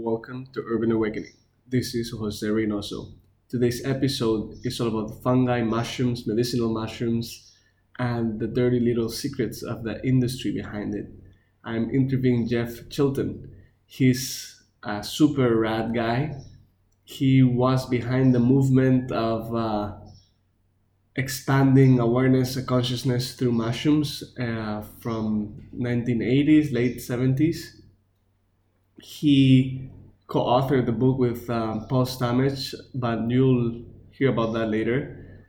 Welcome to Urban Awakening. This is Jose Reynoso. Today's episode is all about fungi, mushrooms, medicinal mushrooms, and the dirty little secrets of the industry behind it. I'm interviewing Jeff Chilton. He's a super rad guy. He was behind the movement of uh, expanding awareness and consciousness through mushrooms uh, from 1980s, late 70s. He co-authored the book with um, Paul Stamets, but you'll hear about that later.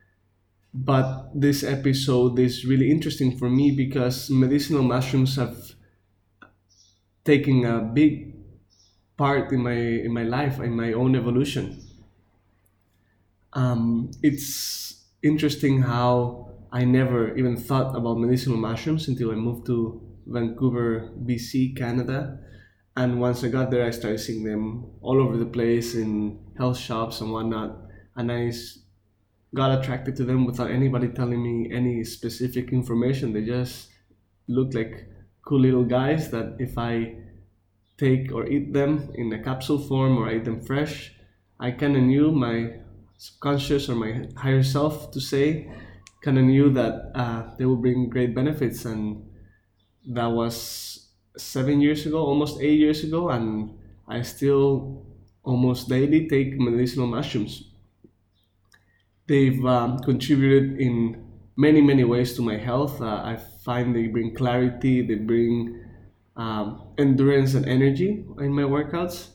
But this episode is really interesting for me because medicinal mushrooms have taken a big part in my in my life, in my own evolution. Um, it's interesting how I never even thought about medicinal mushrooms until I moved to Vancouver, BC, Canada and once I got there, I started seeing them all over the place in health shops and whatnot. And I got attracted to them without anybody telling me any specific information. They just looked like cool little guys that if I take or eat them in a capsule form or eat them fresh, I kind of knew my subconscious or my higher self to say, kind of knew that uh, they will bring great benefits. And that was seven years ago, almost eight years ago, and I still almost daily take medicinal mushrooms. They've um, contributed in many, many ways to my health. Uh, I find they bring clarity, they bring um, endurance and energy in my workouts.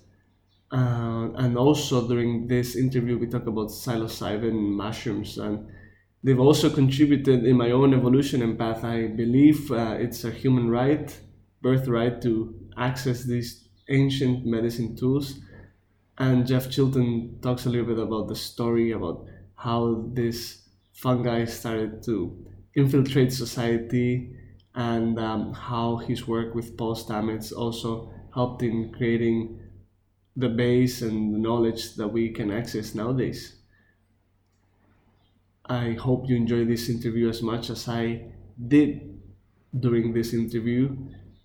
Uh, and also during this interview, we talk about psilocybin mushrooms, and they've also contributed in my own evolution and path. I believe uh, it's a human right birthright to access these ancient medicine tools. And Jeff Chilton talks a little bit about the story about how this fungi started to infiltrate society and um, how his work with Paul Stamets also helped in creating the base and the knowledge that we can access nowadays. I hope you enjoy this interview as much as I did during this interview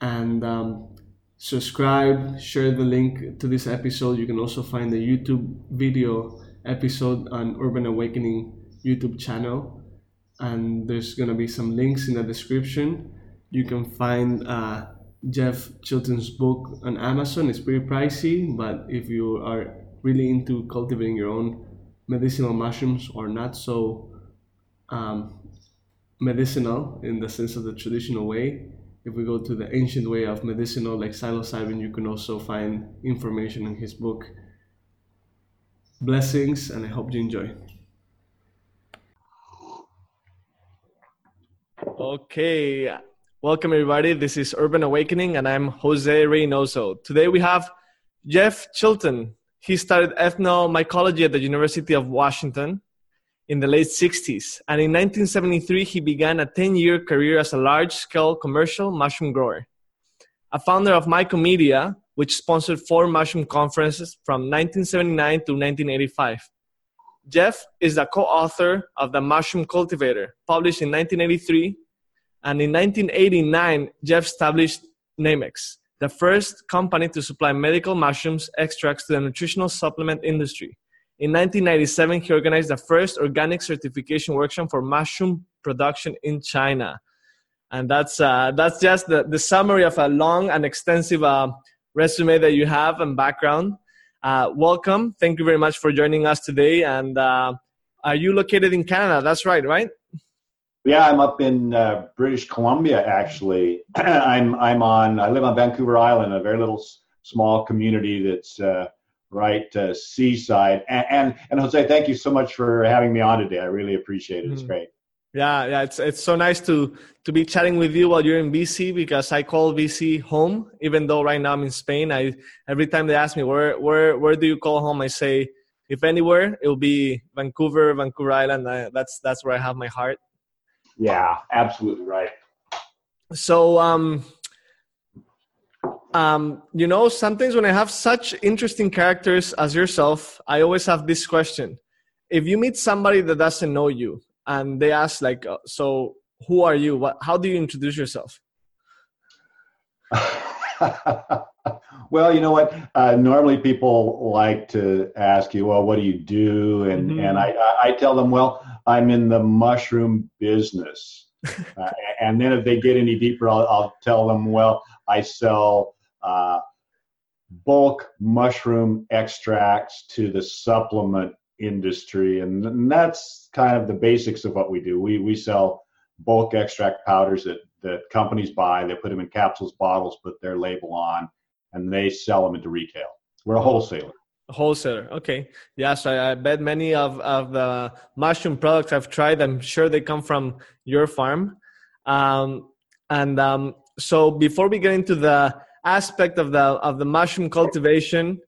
and um, subscribe, share the link to this episode. You can also find the YouTube video episode on Urban Awakening YouTube channel, and there's gonna be some links in the description. You can find uh, Jeff Chilton's book on Amazon. It's pretty pricey, but if you are really into cultivating your own medicinal mushrooms or not so um, medicinal in the sense of the traditional way, if we go to the ancient way of medicinal like psilocybin, you can also find information in his book. Blessings, and I hope you enjoy. Okay, welcome everybody. This is Urban Awakening, and I'm Jose Reynoso. Today we have Jeff Chilton. He studied ethnomycology at the University of Washington in the late 60s, and in 1973 he began a 10 year career as a large scale commercial mushroom grower. A founder of Mycomedia, which sponsored four mushroom conferences from 1979 to 1985. Jeff is the co author of The Mushroom Cultivator, published in 1983. And in 1989, Jeff established Nammex, the first company to supply medical mushrooms extracts to the nutritional supplement industry. In 1997, he organized the first organic certification workshop for mushroom production in China. And that's, uh, that's just the, the summary of a long and extensive uh, resume that you have and background. Uh, welcome. Thank you very much for joining us today. And uh, are you located in Canada? That's right, right? Yeah, I'm up in uh, British Columbia, actually. I'm, I'm on, I live on Vancouver Island, a very little small community that's uh, right uh, seaside. And, and, and jose thank you so much for having me on today. I really appreciate it. It's mm. great. Yeah yeah it's it's so nice to to be chatting with you while you're in bc because i call bc home even though right now i'm in spain. I every time they ask me where where where do you call home? I say if anywhere it will be vancouver vancouver island. I, that's that's where i have my heart. Yeah absolutely right. So um um, you know, sometimes when I have such interesting characters as yourself, I always have this question. If you meet somebody that doesn't know you and they ask, like, uh, so who are you? What, how do you introduce yourself? well, you know what? Uh, normally people like to ask you, well, what do you do? And mm-hmm. and I, I tell them, well, I'm in the mushroom business. uh, and then if they get any deeper, I'll, I'll tell them, well, I sell uh, bulk mushroom extracts to the supplement industry, and, and that's kind of the basics of what we do. We we sell bulk extract powders that that companies buy. They put them in capsules, bottles, put their label on, and they sell them into retail. We're a wholesaler. A wholesaler. Okay. Yes, I, I, bet many of, of the mushroom products I've tried, I'm sure they come from your farm. Um, and um, so before we get into the aspect of the of the mushroom cultivation,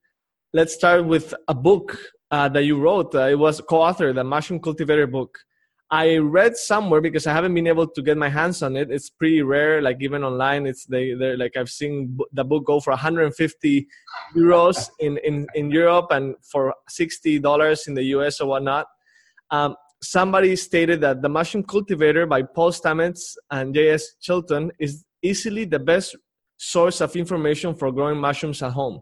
let's start with a book uh, that you wrote. Uh, it was co-author, the Mushroom Cultivator book. I read somewhere because I haven't been able to get my hands on it. It's pretty rare, like even online. It's they they're like I've seen the book go for 150 euros in in in Europe and for 60 dollars in the US or whatnot. Um, somebody stated that the mushroom cultivator by Paul Stamets and J.S. Chilton is easily the best source of information for growing mushrooms at home.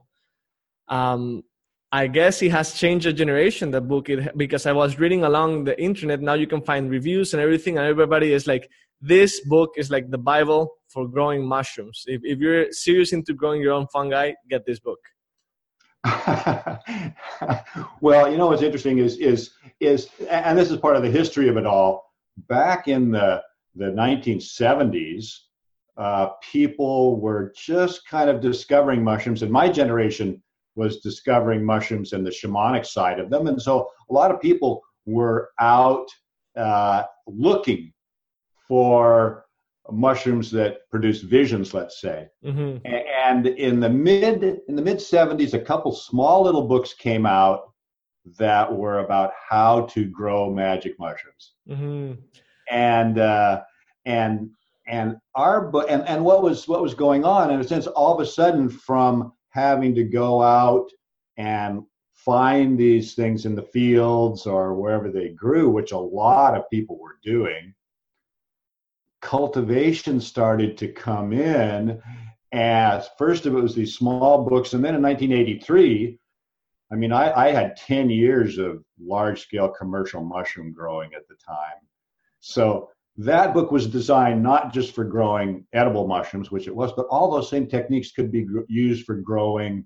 Um, I guess it has changed a generation, the book, it, because I was reading along the internet. Now you can find reviews and everything, and everybody is like, this book is like the Bible for growing mushrooms. If, if you're serious into growing your own fungi, get this book. well, you know what's interesting is is is, and this is part of the history of it all. Back in the the 1970s, uh, people were just kind of discovering mushrooms, and my generation was discovering mushrooms and the shamanic side of them. And so a lot of people were out uh, looking for mushrooms that produce visions, let's say. Mm-hmm. And in the mid in the mid 70s, a couple small little books came out that were about how to grow magic mushrooms. Mm-hmm. And uh, and and our book and, and what was what was going on in a sense all of a sudden from having to go out and find these things in the fields or wherever they grew, which a lot of people were doing, cultivation started to come in. As first of it was these small books, and then in 1983, I mean, I, I had 10 years of large scale commercial mushroom growing at the time. So that book was designed not just for growing edible mushrooms, which it was, but all those same techniques could be gr- used for growing,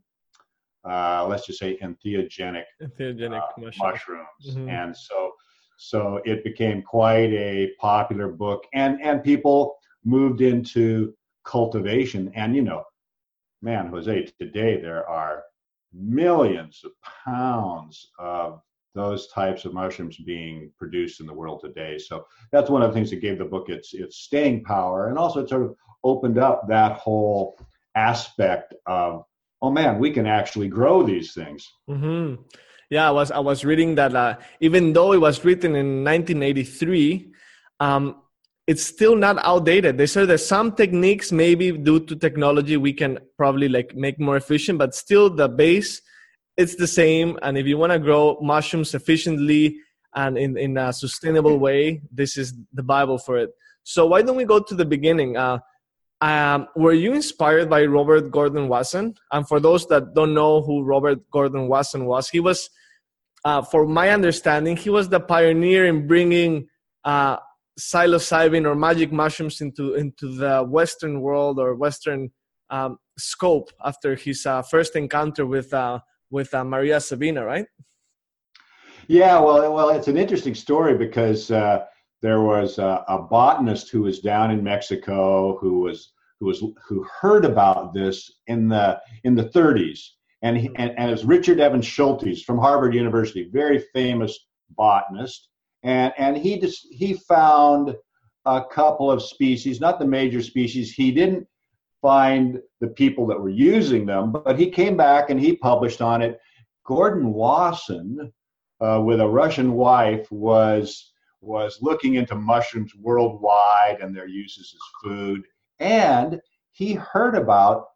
uh, let's just say, entheogenic, entheogenic uh, mushrooms. mushrooms. Mm-hmm. And so, so it became quite a popular book, and and people moved into cultivation. And you know, man, Jose, today there are millions of pounds of those types of mushrooms being produced in the world today. So that's one of the things that gave the book its its staying power, and also it sort of opened up that whole aspect of oh man, we can actually grow these things. Mm-hmm. Yeah, I was I was reading that uh, even though it was written in 1983. Um, it's still not outdated. They said that some techniques, maybe due to technology, we can probably like make more efficient, but still the base it's the same. And if you want to grow mushrooms efficiently and in, in a sustainable way, this is the Bible for it. So why don't we go to the beginning? Uh, um, were you inspired by Robert Gordon Wasson? And for those that don't know who Robert Gordon Wasson was, he was, uh, for my understanding, he was the pioneer in bringing uh, psilocybin or magic mushrooms into into the Western world or Western um, scope after his uh, first encounter with uh, with uh, Maria Sabina, right? Yeah, well, well, it's an interesting story because uh, there was a, a, botanist who was down in Mexico who was who was who heard about this in the in the 30s, and he, and, and it was Richard Evans Schultes from Harvard University, very famous botanist, and and he just he found a couple of species, not the major species. He didn't find the people that were using them, but he came back and he published on it. Gordon Wasson, uh, with a Russian wife, was was looking into mushrooms worldwide and their uses as food, and he heard about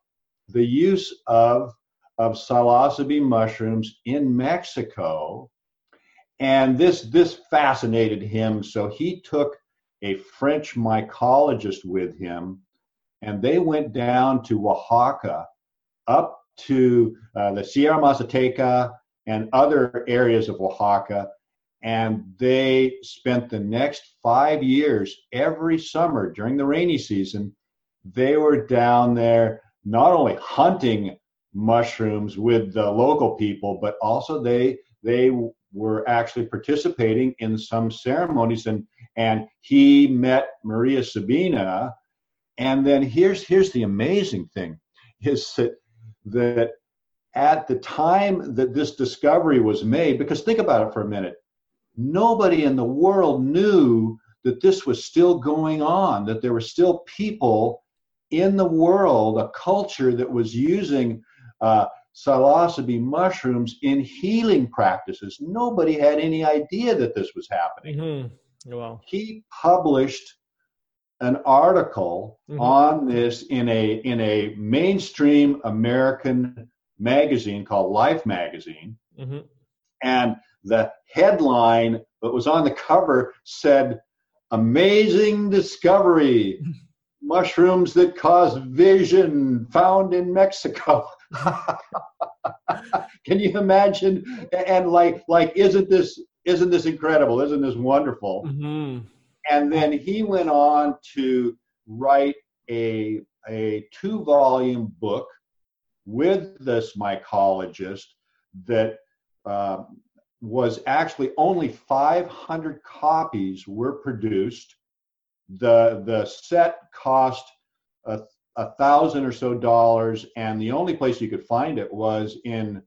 the use of of psilocybe mushrooms in Mexico, and this this fascinated him. So he took a French mycologist with him and they went down to Oaxaca up to uh, the Sierra Mazateca and other areas of Oaxaca. And they spent the next five years every summer during the rainy season. They were down there not only hunting mushrooms with the local people, but also they they were actually participating in some ceremonies and and he met Maria Sabina. And then here's here's the amazing thing is that that at the time that this discovery was made, because think about it for a minute, nobody in the world knew that this was still going on, that there were still people in the world, a culture that was using uh, psilocybe mushrooms in healing practices. Nobody had any idea that this was happening. Mm-hmm. Wow. He published an article mm-hmm. on this in a in a mainstream American magazine called Life Magazine, mm-hmm. and the headline that was on the cover said, "Amazing discovery: mushrooms that cause vision found in Mexico." Can you imagine? And like, like, isn't this isn't this incredible? Isn't this wonderful? Mm-hmm. And then he went on to write a a two volume book with this mycologist that uh, was actually only 500 copies were produced. The the set cost a a thousand or so dollars, and the only place you could find it was in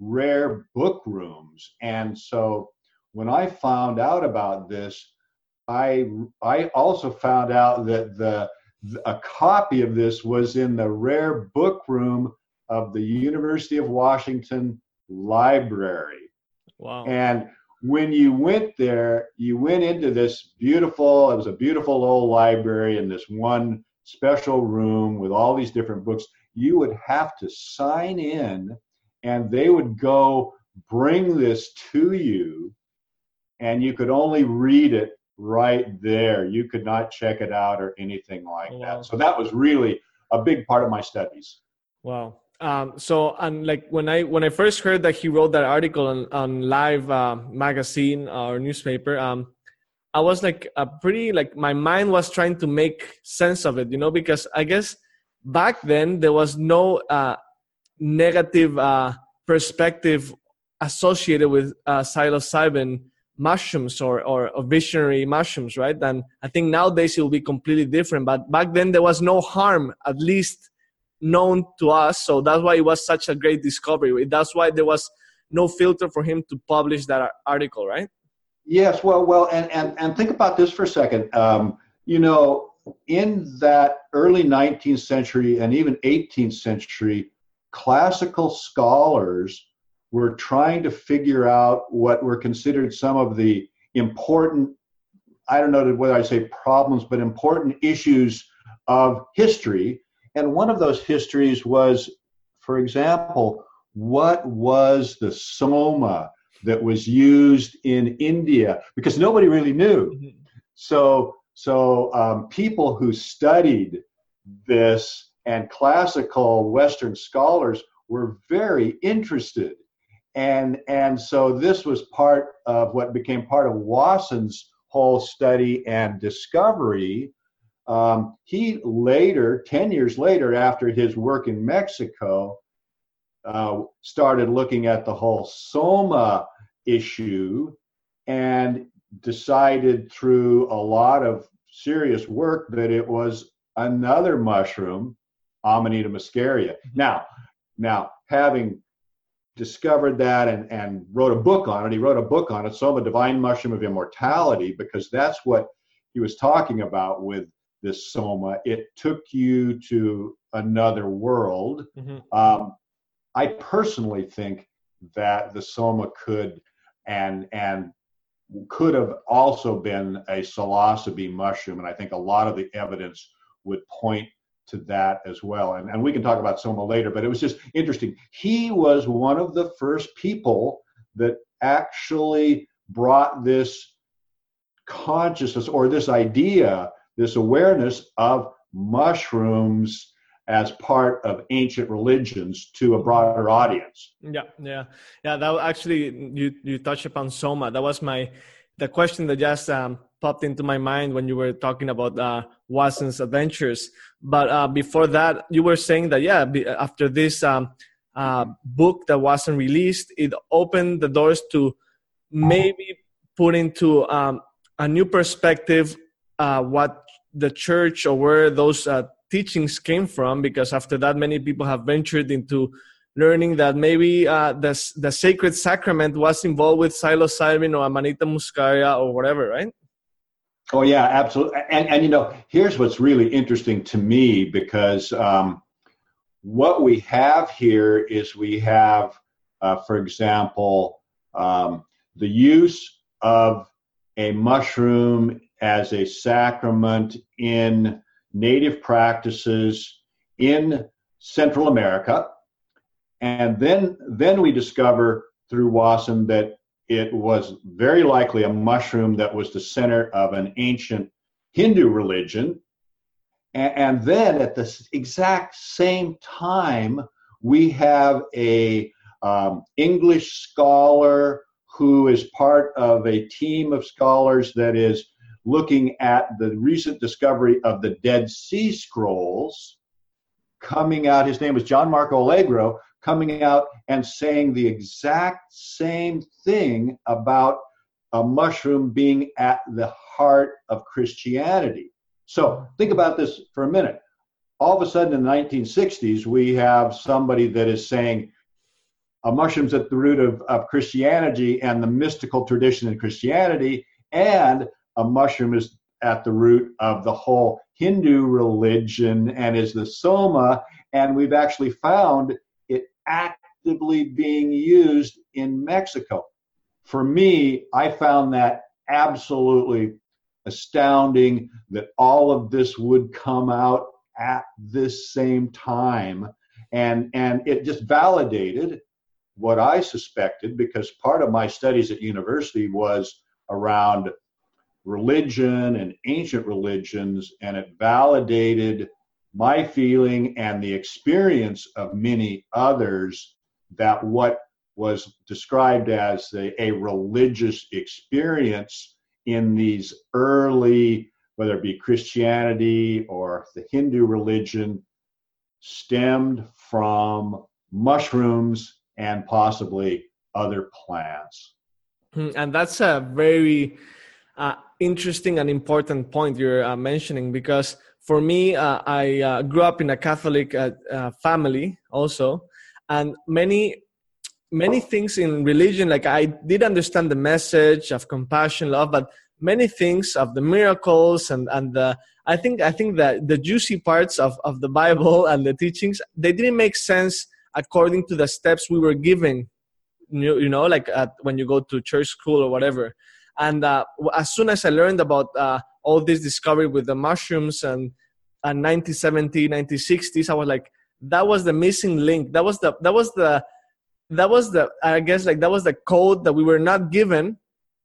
rare book rooms. And so when I found out about this, I I also found out that the a copy of this was in the rare book room of the University of Washington library. Wow. And when you went there, you went into this beautiful, it was a beautiful old library in this one special room with all these different books, you would have to sign in and they would go bring this to you and you could only read it right there. You could not check it out or anything like oh, wow. that. So that was really a big part of my studies. Wow. Um, so and like when I when I first heard that he wrote that article on on Live uh, magazine or newspaper, um, I was like a pretty like my mind was trying to make sense of it, you know, because I guess back then there was no uh, negative uh, perspective associated with uh, psilocybin mushrooms or, or, or visionary mushrooms, right? And I think nowadays it will be completely different. But back then there was no harm, at least known to us. So that's why it was such a great discovery. That's why there was no filter for him to publish that article, right? Yes, well, well, and and and think about this for a second. Um, you know, in that early 19th century and even 18th century, classical scholars were trying to figure out what were considered some of the important, I don't know whether I say problems, but important issues of history. And one of those histories was, for example, what was the soma? that was used in India because nobody really knew. Mm-hmm. So, so um, people who studied this and classical Western scholars were very interested. And, and so this was part of what became part of Wasson's whole study and discovery. Um, he later, 10 years later, after his work in Mexico, uh, started looking at the whole soma issue and decided through a lot of serious work that it was another mushroom, Amanita muscaria. Mm-hmm. Now, now having discovered that and, and wrote a book on it, he wrote a book on it, Soma Divine Mushroom of Immortality, because that's what he was talking about with this soma. It took you to another world. Mm-hmm. Um, I personally think that the soma could and and could have also been a psilocybe mushroom, and I think a lot of the evidence would point to that as well. And, and we can talk about Soma later, but it was just interesting. He was one of the first people that actually brought this consciousness or this idea, this awareness of mushrooms as part of ancient religions to a broader audience. Yeah, yeah, yeah. That actually you you touched upon soma. That was my the question that just um, popped into my mind when you were talking about uh, Wasson's adventures. But uh, before that, you were saying that yeah, after this um, uh, book that wasn't released, it opened the doors to maybe put into um, a new perspective uh, what the church or where those uh, teachings came from because after that many people have ventured into learning that maybe uh, the, the sacred sacrament was involved with psilocybin or amanita muscaria or whatever right oh yeah absolutely and, and you know here's what's really interesting to me because um, what we have here is we have uh, for example um, the use of a mushroom as a sacrament in native practices in Central America. And then, then we discover through Wasson that it was very likely a mushroom that was the center of an ancient Hindu religion. And, and then at the exact same time, we have a um, English scholar who is part of a team of scholars that is looking at the recent discovery of the Dead Sea Scrolls coming out. His name was John Marco Allegro, coming out and saying the exact same thing about a mushroom being at the heart of Christianity. So think about this for a minute. All of a sudden in the 1960s, we have somebody that is saying a mushroom's at the root of, of Christianity and the mystical tradition in Christianity, and a mushroom is at the root of the whole Hindu religion and is the soma. And we've actually found actively being used in Mexico. For me, I found that absolutely astounding that all of this would come out at this same time. And, and it just validated what I suspected because part of my studies at university was around religion and ancient religions, and it validated my feeling and the experience of many others that what was described as a, a religious experience in these early, whether it be Christianity or the Hindu religion, stemmed from mushrooms and possibly other plants. Hmm, and that's a very uh, interesting and important point you're uh, mentioning because for me, uh, I uh, grew up in a Catholic uh, uh, family also, and many many things in religion, like I did understand the message of compassion, love, but many things of the miracles and and the I think I think that the juicy parts of of the Bible and the teachings they didn't make sense according to the steps we were given. You, you know, like at, when you go to church school or whatever. And uh, as soon as I learned about uh, all this discovery with the mushrooms and, and 1970, 1960s, I was like, that was the missing link. That was the that was the that was the I guess like that was the code that we were not given,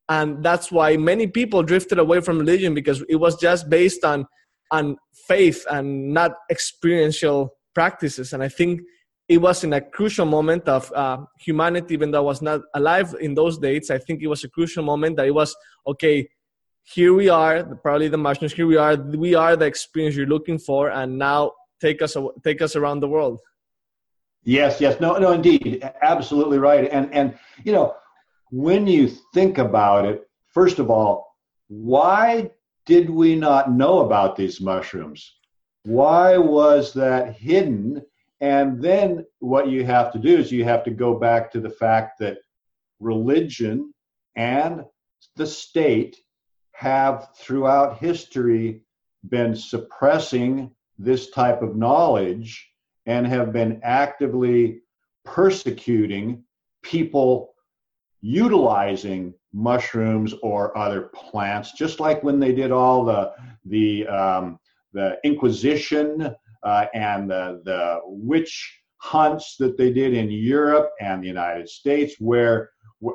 and that's why many people drifted away from religion because it was just based on on faith and not experiential practices. And I think it was in a crucial moment of uh, humanity, even though I was not alive in those dates. I think it was a crucial moment that it was okay. Here we are, probably the mushrooms. Here we are. We are the experience you're looking for, and now take us take us around the world. Yes, yes, no, no, indeed, absolutely right. And and you know, when you think about it, first of all, why did we not know about these mushrooms? Why was that hidden? And then what you have to do is you have to go back to the fact that religion and the state have throughout history been suppressing this type of knowledge and have been actively persecuting people utilizing mushrooms or other plants just like when they did all the the um, the inquisition uh, and the, the witch hunts that they did in Europe and the United States, where,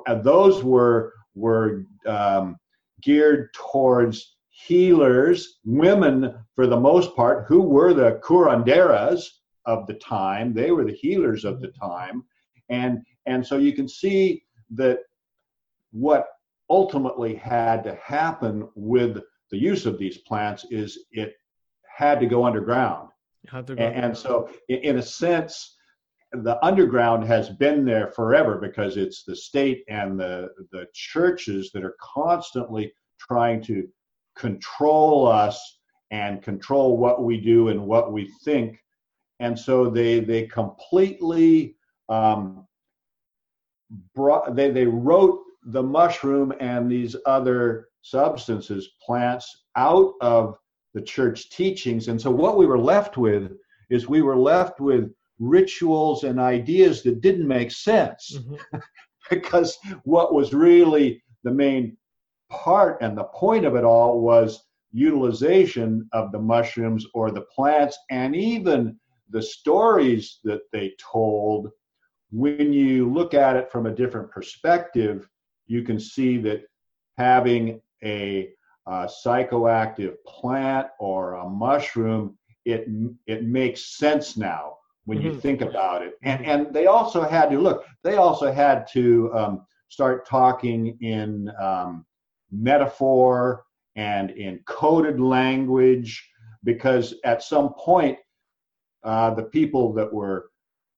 uh, those were were um, geared towards healers, women for the most part, who were the curanderas, of the time. They were the healers of the time. And, and so you can see that what ultimately had to happen with the use of these plants is it had to go underground. To go and, and so, in a sense, the underground has been there forever because it's the state and the the churches that are constantly trying to control us and control what we do and what we think. And so they they completely um, brought they they wrote the mushroom and these other substances plants out of the church teachings. And so what we were left with is we were left with rituals and ideas that didn't make sense mm-hmm. because what was really the main part and the point of it all was utilization of the mushrooms or the plants and even the stories that they told when you look at it from a different perspective you can see that having a, a psychoactive plant or a mushroom it it makes sense now when mm-hmm. you think about it. And and they also had to look. They also had to um, start talking in um, metaphor and in coded language because at some point uh, the people that were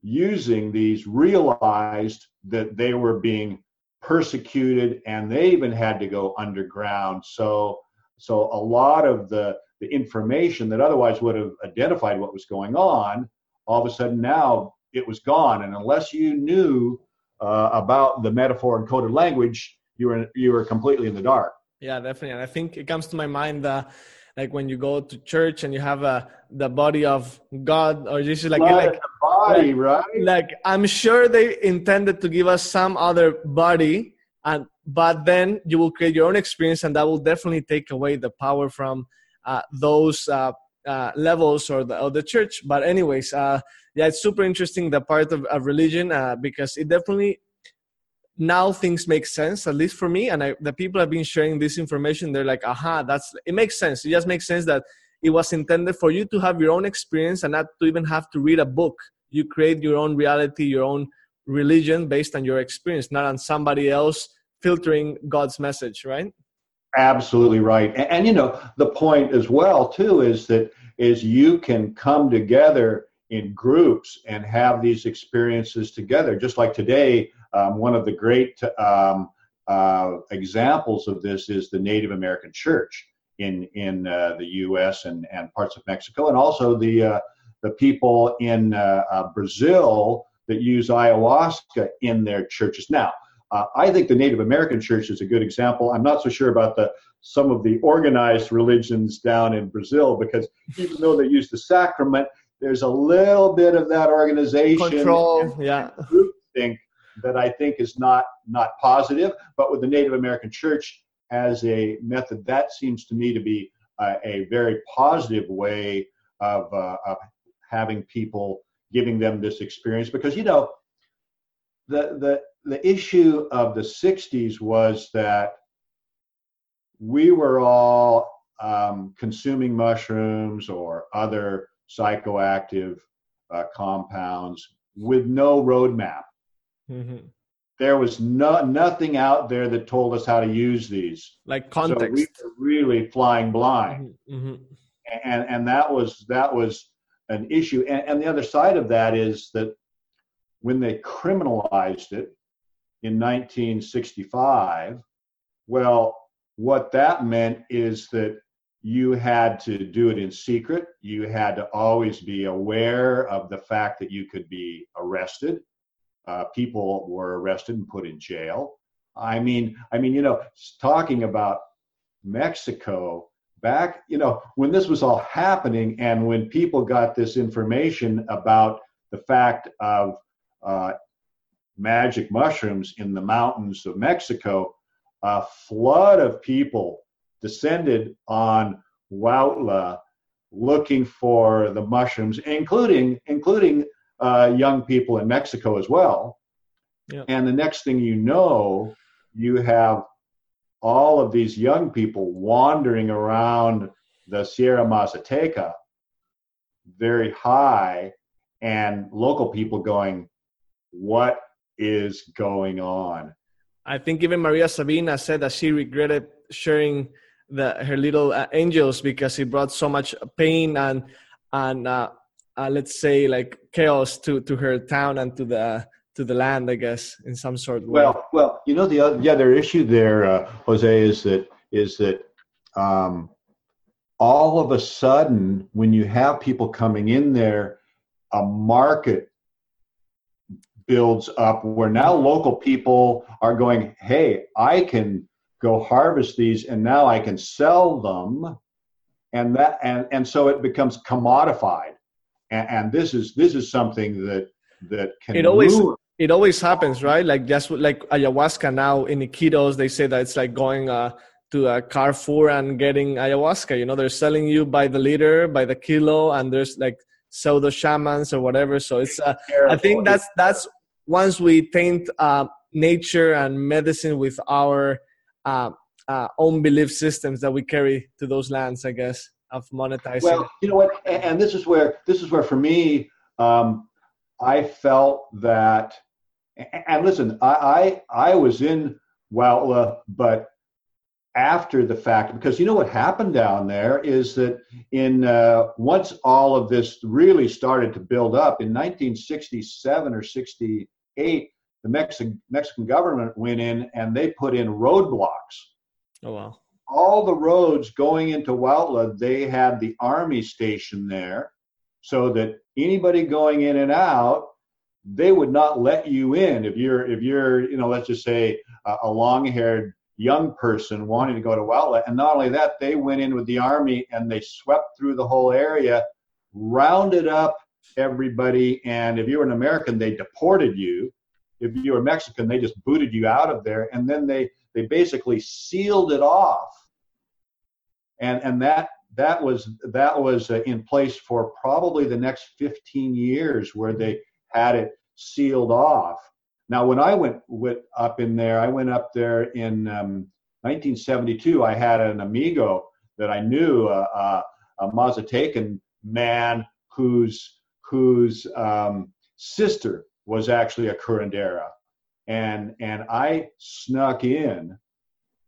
using these realized that they were being persecuted and they even had to go underground so so a lot of the the information that otherwise would have identified what was going on all of a sudden now it was gone. And unless you knew uh, about the metaphor and coded language, you were you were completely in the dark. Yeah, definitely. And I think it comes to my mind that like when you go to church and you have a uh, the body of God or Jesus, like like body, like, right? Like I'm sure they intended to give us some other body, and but then you will create your own experience, and that will definitely take away the power from uh, those uh, uh, levels or the, or the church. But anyways, uh, yeah, it's super interesting the part of, of religion uh, because it definitely now things make sense at least for me. And I, the people have been sharing this information. They're like, aha, that's it makes sense. It just makes sense that it was intended for you to have your own experience and not to even have to read a book. You create your own reality, your own religion based on your experience, not on somebody else filtering God's message, right? Absolutely right. And, and, you know, the point as well too is that is you can come together in groups and have these experiences together. Just like today, um, one of the great um, uh, examples of this is the Native American Church in in uh, the U.S. and, and parts of Mexico, and also the uh, the people in uh, uh, Brazil that use ayahuasca in their churches. Now, uh, I think the Native American church is a good example. I'm not so sure about the some of the organized religions down in Brazil because even though they use the sacrament, there's a little bit of that organization control, yeah, group think that I think is not not positive. But with the Native American church as a method, that seems to me to be uh, a very positive way of uh, of having people giving them this experience because you know the the the issue of the 60s was that we were all um, consuming mushrooms or other psychoactive uh, compounds with no roadmap. Mm-hmm. There was no, nothing out there that told us how to use these. Like context. So we were really flying blind. Mm-hmm. mm-hmm. And, and that was that was an issue. And, and the other side of that is that when they criminalized it, in 1965. Well, what that meant is that you had to do it in secret. You had to always be aware of the fact that you could be arrested. Uh, people were arrested and put in jail. I mean, I mean, you know, talking about Mexico back, you know, when this was all happening, and when people got this information about the fact of uh, magic mushrooms in the mountains of Mexico, a flood of people descended on Huautla looking for the mushrooms, including including uh, young people in Mexico as well. Yep. And the next thing you know, you have all of these young people wandering around the Sierra Mazateca very high and local people going, "What is going on?" I think even Maria Sabina said that she regretted sharing the her little uh, angels because it brought so much pain and and uh, uh, let's say like chaos to to her town and to the to the land, I guess, in some sort. Of well, well, you know the other, the other issue there, uh, Jose, is that is that um, all of a sudden when you have people coming in there, a market builds up where now local people are going, hey, I can go harvest these and now I can sell them. And that and, and so it becomes commodified. And, and this is this is something that that can it always ruin. it always happens, right? Like just like ayahuasca now in Iquitos, they say that it's like going uh, to a Carrefour and getting ayahuasca. You know, they're selling you by the liter, by the kilo, and there's like pseudo shamans or whatever. So it's uh, I think that's that's once we taint uh, nature and medicine with our uh, uh, own belief systems that we carry to those lands, I guess, of monetizing. Well, you know what, and, this is where this is where for me, um, I felt that. And listen, I I, I was in Huautla, but after the fact because you know what happened down there is that in uh, once all of this really started to build up in 1967 or 68 the Mexican Mexican government went in and they put in roadblocks. Oh wow. All the roads going into Huautla they had the army station there so that anybody going in and out they would not let you in. If you're if you're you know let's just say a, a long-haired young person wanting to go to Huautla. And not only that, they went in with the army and they swept through the whole area, rounded up everybody. And if you were an American, they deported you. If you were Mexican, they just booted you out of there. And then they, they basically sealed it off. And, and that, that was, that was uh, in place for probably the next 15 years where they had it sealed off now, when I went, went up in there, I went up there in um, 1972. I had an amigo that I knew, uh, a Mazatecan man whose whose um, sister was actually a curandera, and and I snuck in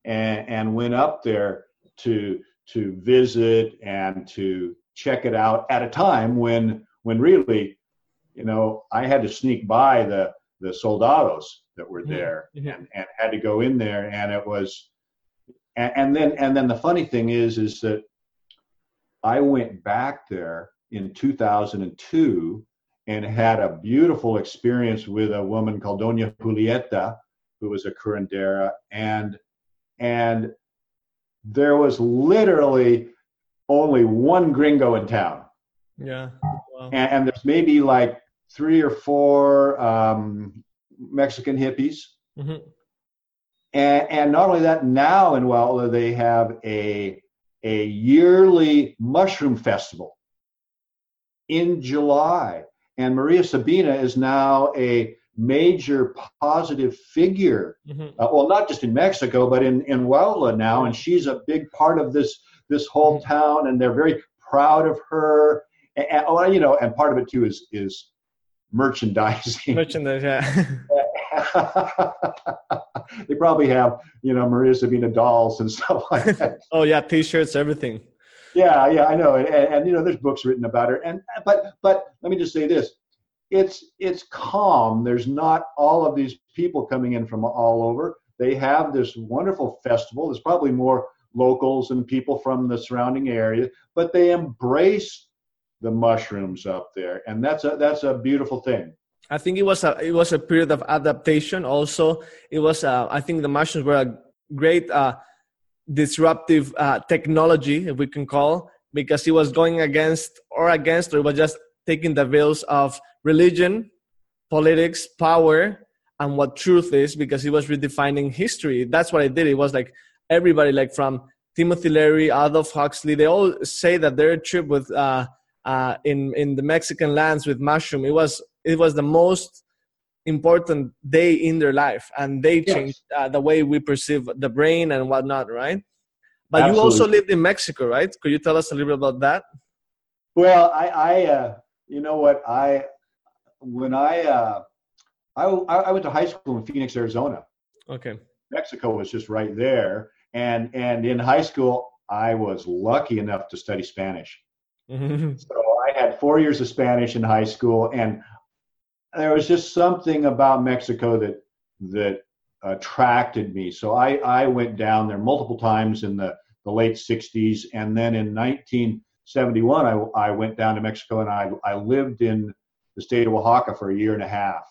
and, and went up there to to visit and to check it out at a time when when really, you know, I had to sneak by the the soldados that were there mm-hmm. and, and had to go in there and it was and, and then and then the funny thing is is that I went back there in 2002 and had a beautiful experience with a woman called Doña Julieta, who was a curandera, and and there was literally only one gringo in town. Yeah. Wow. And, and, there's maybe like three or four um, Mexican hippies. Mm-hmm. And, and not only that, now in Huautla they have a, a yearly mushroom festival in July. And Maria Sabina is now a major positive figure. Mm-hmm. Uh, well, not just in Mexico, but in, in Huautla now. And she's a big part of this, this whole mm-hmm. town, and they're very proud of her. And, and, you know, and part of it too is, is merchandising. Merchandise, yeah. they probably have, you know, Maria Sabina dolls and stuff like that. oh yeah, T-shirts, everything. Yeah, yeah, I know, and, and, you know, there's books written about her. And but but let me just say this: it's it's calm. There's not all of these people coming in from all over. They have this wonderful festival. There's probably more locals and people from the surrounding area, but they embrace the mushrooms up there, and that's a that's a beautiful thing. I think it was a it was a period of adaptation. Also, it was uh, I think the mushrooms were a great uh, disruptive uh, technology, if we can call, because it was going against or against, or it was just taking the veils of religion, politics, power, and what truth is, because it was redefining history. That's what it did. It was like everybody, like from Timothy Leary, Adolf Huxley, they all say that their trip with uh, uh, in in the Mexican lands with mushroom. It was it was the most important day in their life, and they yes. changed uh, the way we perceive the brain and whatnot, right? But Absolutely. you also lived in Mexico, right? Could you tell us a little bit about that? Well, I, I uh, you know what, I when I, uh, I I went to high school in Phoenix, Arizona. Okay. Mexico was just right there, and and in high school I was lucky enough to study Spanish. Mhm. So I had four years of Spanish in high school, and there was just something about Mexico that that attracted me. So I, I went down there multiple times in the, the late 60s, and then in 1971, I, I went down to Mexico and I, I lived in the state of Oaxaca for a year and a half.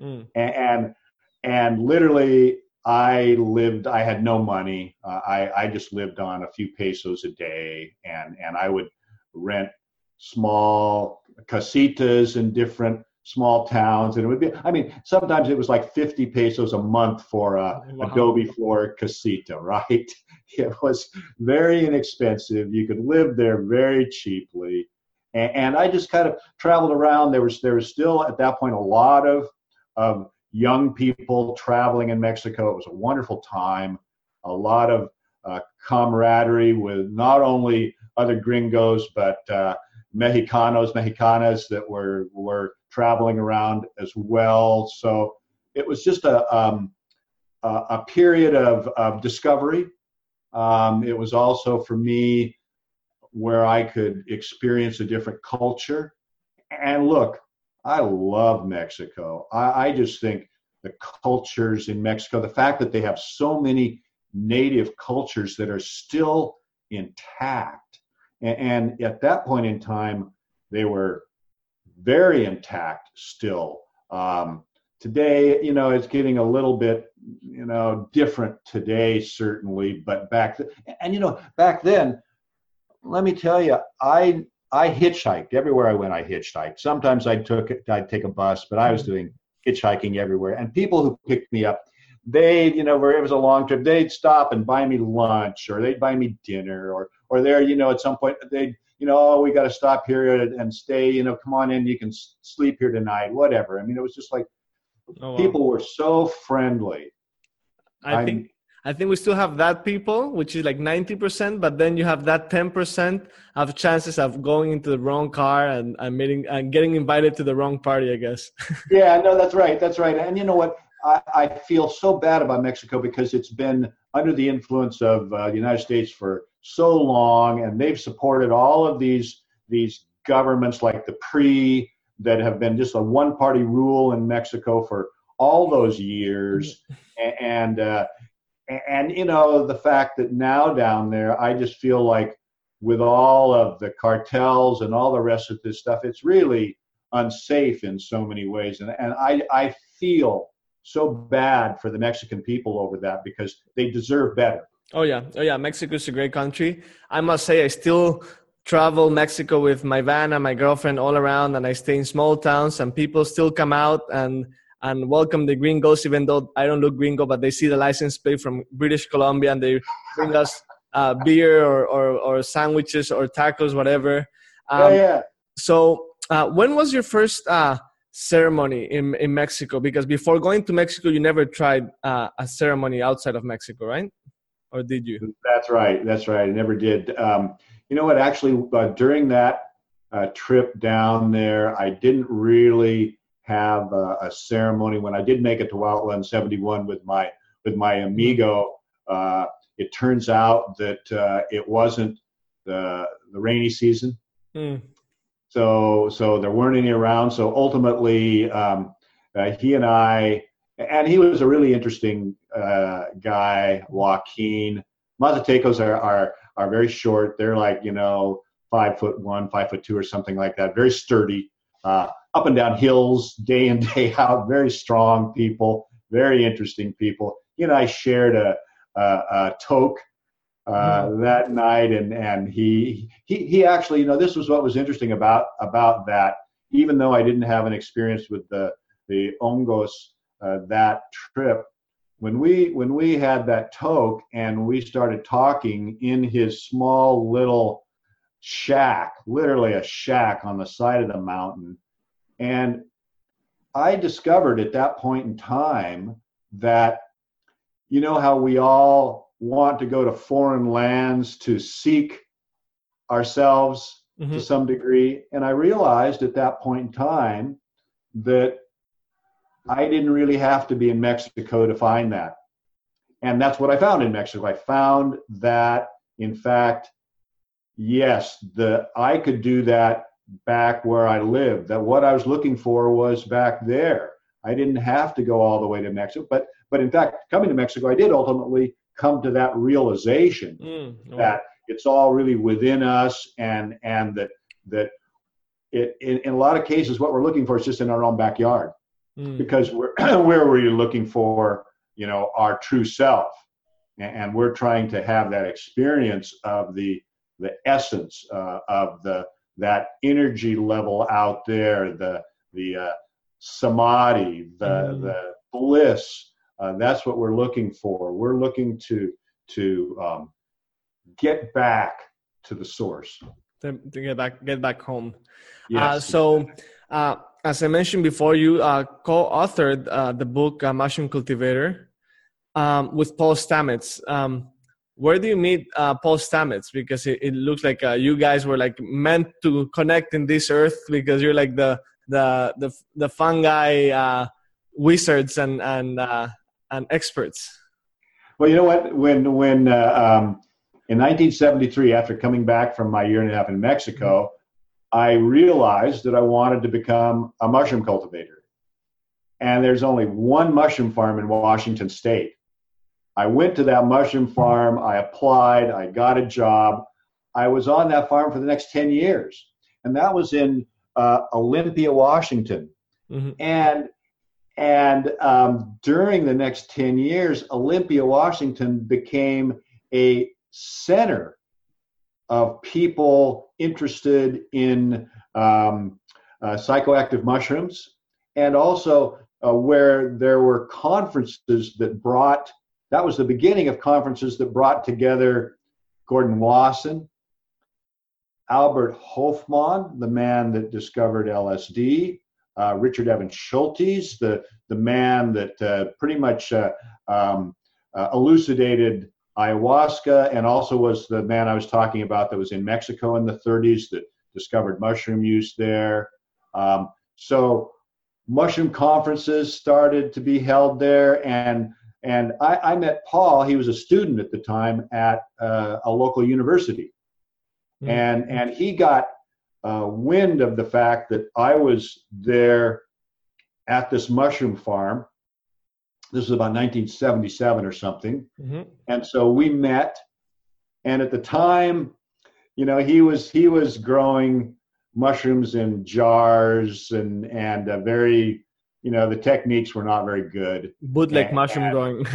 Mm. And, and, and literally, I lived, I had no money. Uh, I, I just lived on a few pesos a day, and, and I would rent small casitas in different small towns. And it would be i mean sometimes it was like 50 pesos a month for a Wow. adobe floor casita right? It was very inexpensive. You could live there very cheaply. And, and i just kind of traveled around. There was there was still at that point a lot of of young people traveling in mexico. It was a wonderful time. A lot of uh, camaraderie with not only other gringos but uh, Mexicanos, Mexicanas that were were traveling around as well. So it was just a um, a, period of, of discovery. Um, it was also for me where I could experience a different culture. And look, I love Mexico. I, I just think the cultures in Mexico, the fact that they have so many native cultures that are still intact and, and at that point in time, they were very intact still. Um, today, you know, it's getting a little bit, you know, different today, certainly, but back th- and you know, back then, let me tell you, I I hitchhiked everywhere I went. I hitchhiked. Sometimes I took I'd take a bus, but I was doing hitchhiking everywhere. And people who picked me up, they, you know, where it was a long trip, they'd stop and buy me lunch, or they'd buy me dinner, or or there, you know, at some point they, you know, oh, we got to stop here and, stay. You know, come on in, you can sleep here tonight, whatever. I mean, it was just like Oh, wow. people were so friendly. I I'm- think I think we still have that people, which is like ninety percent, but then you have that ten percent of chances of going into the wrong car and, and meeting and getting invited to the wrong party. I guess. Yeah, no, that's right, that's right. And you know what? I, I feel so bad about Mexico because it's been under the influence of uh, the United States for so long, and they've supported all of these these governments like the PRI that have been just a one party rule in Mexico for all those years, and uh, and you know the fact that now down there, I just feel like with all of the cartels and all the rest of this stuff, it's really unsafe in so many ways, and and I I feel so bad for the Mexican people over that because they deserve better. Oh yeah, oh yeah. Mexico is a great country. I must say, I still travel Mexico with my van and my girlfriend all around, and I stay in small towns, and people still come out and and welcome the gringos, even though I don't look gringo, but they see the license plate from British Columbia, and they bring us uh, beer or, or or sandwiches or tacos, whatever. Um, yeah, yeah. So, uh, when was your first uh, ceremony in, in Mexico? Because before going to Mexico, you never tried uh, a ceremony outside of Mexico, right? Or did you? That's right. That's right. I never did. Um, you know what? Actually, uh, during that uh, trip down there, I didn't really have a, a ceremony. When I did make it to Huautla in 71 with my with my amigo, uh, it turns out that uh, it wasn't the the rainy season. Hmm. so so there weren't any around so ultimately um, uh, he and i and he was a really interesting uh, guy joaquin. Mazatecos are, are are very short. They're like you know five foot one five foot two or something like that. Very sturdy uh, up and down hills day in day out. Very strong people very interesting people. He and i shared a, a, a toke uh, that night, and and he he he actually, you know, this was what was interesting about about that. Even though I didn't have an experience with the the hongos uh, that trip, when we when we had that toke and we started talking in his small little shack, literally a shack on the side of the mountain, and I discovered at that point in time that you know how we all want to go to foreign lands to seek ourselves to Mhm. some degree. And I realized at that point in time that I didn't really have to be in Mexico to find that. And that's what I found in Mexico. I found that, in fact, yes, the I could do that back where I lived. That what I was looking for was back there. I didn't have to go all the way to Mexico, but but in fact, coming to Mexico, I did ultimately come to that realization mm, that it's all really within us, and and that that it in, in, a lot of cases what we're looking for is just in our own backyard, mm. because we're where were you looking for you know our true self, and, we're trying to have that experience of the the essence uh, of the that energy level out there, the the uh, samadhi, the mm. the bliss. Uh, that's what we're looking for. We're looking to to um, get back to the source. To, to get back get back home. Yes. Uh, so. Uh, as I mentioned before, you uh, co-authored uh, the book Mushroom Cultivator um, with Paul Stamets. Um, where do you meet uh, Paul Stamets? Because it, it looks like uh, you guys were like meant to connect in this earth because you're like the the the the fungi uh, wizards and and uh, and experts. Well, you know what? When when uh, um, in 1973, after coming back from my year and a half in Mexico, I realized that I wanted to become a mushroom cultivator. And there's only one mushroom farm in Washington State I went to that mushroom farm. I applied. I got a job. I was on that farm for the next 10 years. And that was in uh, Olympia, Washington. Mm-hmm. And and um, during the next 10 years, Olympia, Washington became a center of people interested in um, uh, psychoactive mushrooms and also uh, where there were conferences that brought that was the beginning of conferences that brought together Gordon Wasson, Albert Hofmann, the man that discovered LSD, uh, Richard Evans Schultes, the, the man that uh, pretty much uh, um, uh, elucidated ayahuasca and also was the man I was talking about that was in Mexico in the 30s that discovered mushroom use there. Um, so mushroom conferences started to be held there and and I, I, met Paul. He was a student at the time at uh, a local university, mm-hmm. and and he got uh, wind of the fact that I was there at this mushroom farm. This was about 1977 or something, mm-hmm. and so we met. And at the time, you know, he was he was growing mushrooms in jars and and a very you know the techniques were not very good. Bootleg mushroom growing.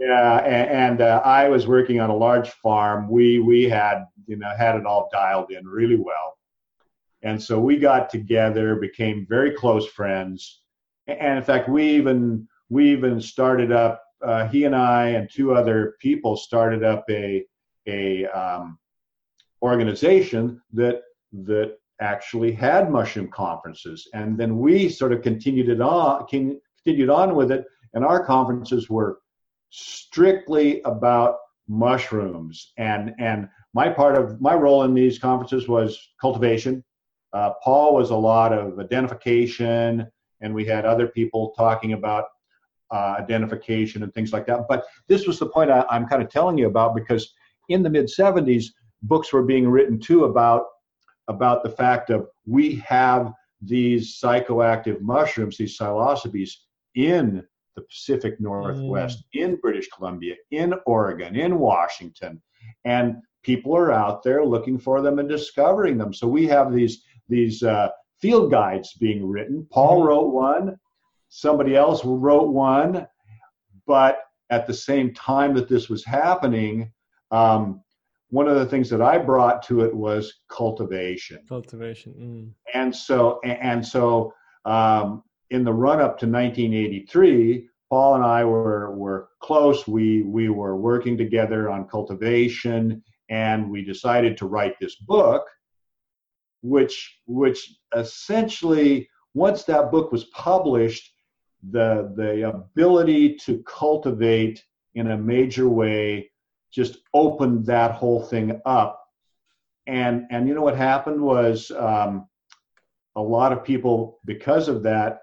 yeah, and, and uh, I was working on a large farm. We we had you know had it all dialed in really well, and so we got together, became very close friends, and in fact we even we even started up. Uh, he and I and two other people started up a a um, organization that that actually had mushroom conferences, and then we sort of continued it on, continued on with it, and our conferences were strictly about mushrooms. And and my part of my role in these conferences was cultivation. Uh, Paul was a lot of identification, and we had other people talking about uh, identification and things like that. But this was the point I, I'm kind of telling you about because in the mid 70s, books were being written too about about the fact of we have these psychoactive mushrooms, these psilocybes, in the Pacific Northwest, mm. in British Columbia, in Oregon, in Washington, and people are out there looking for them and discovering them. So we have these these uh, field guides being written. Paul mm. wrote one, somebody else wrote one, but at the same time that this was happening, um, one of the things that I brought to it was cultivation. Cultivation. Mm. And so, and so, um, in the run up to 1983, Paul and I were were close. We we were working together on cultivation, and we decided to write this book, which which essentially once that book was published, the the ability to cultivate in a major way just opened that whole thing up. And and you know what happened was um, a lot of people, because of that,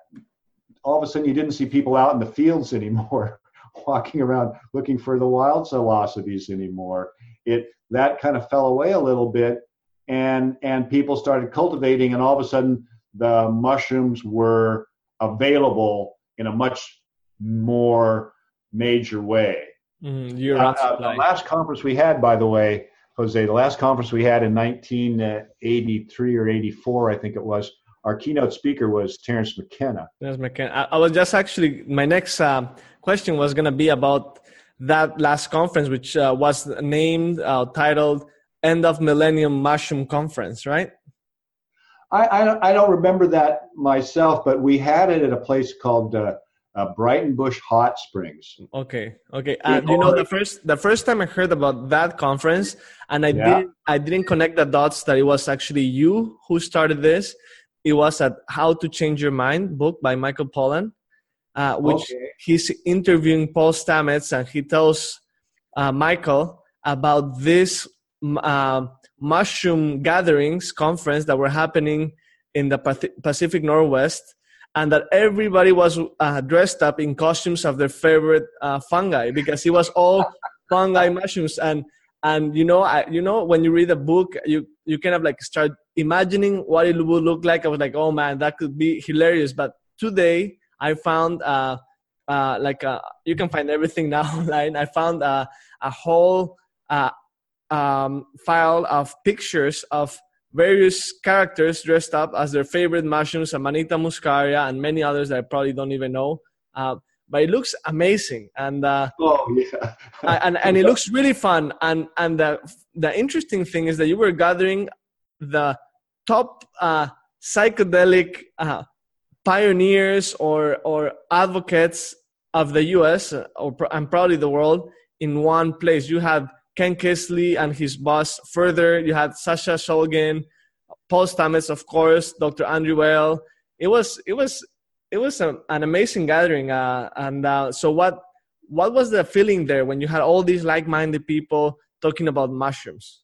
all of a sudden you didn't see people out in the fields anymore, walking around looking for the wild psilocybes anymore. It that kind of fell away a little bit, and and people started cultivating, and all of a sudden the mushrooms were available in a much more major way. Mm, you're Uh, uh, the last conference we had, by the way, Jose, the last conference we had in 1983 or 84, I think it was, our keynote speaker was Terence McKenna. Terence McKenna. I, I was just actually, my next uh, question was going to be about that last conference, which uh, was named, uh, titled End of Millennium Mushroom Conference, right? I, I, I, don't remember that myself, but we had it at a place called uh, uh, Breitenbush Hot Springs. Okay, okay. Uh, you know, the first the first time I heard about that conference, and I yeah. didn't I didn't connect the dots that it was actually you who started this. It was at How to Change Your Mind book by Michael Pollan, uh, which okay. he's interviewing Paul Stamets, and he tells uh, Michael about this uh, mushroom gatherings conference that were happening in the Pacific Northwest and that everybody was uh, dressed up in costumes of their favorite uh, fungi because it was all fungi mushrooms. And and you know I, you know when you read a book you you kind of like start imagining what it would look like. I was like oh man that could be hilarious. But today i found uh, uh like uh, you can find everything now online. I found uh, a whole uh, um, file of pictures of various characters dressed up as their favorite mushrooms, Amanita muscaria, and many others that I probably don't even know. Uh, but it looks amazing, and uh, oh yeah, and and it looks really fun. And and the the interesting thing is that you were gathering the top uh, psychedelic uh, pioneers or or advocates of the U.S. Or and probably the world in one place. You had Ken Kesey and his boss further. You had Sasha Shulgin, Paul Stamets, of course, Dr. Andrew Weil. It was it was it was a, an amazing gathering. Uh, and uh, so what what was the feeling there when you had all these like-minded people talking about mushrooms?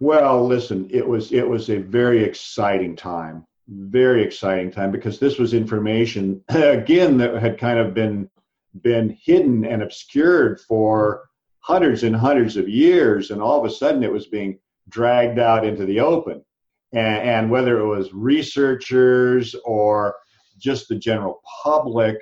Well, listen, it was it was a very exciting time, very exciting time because this was information again that had kind of been been hidden and obscured for hundreds and hundreds of years, and all of a sudden it was being dragged out into the open. And, and whether it was researchers or just the general public,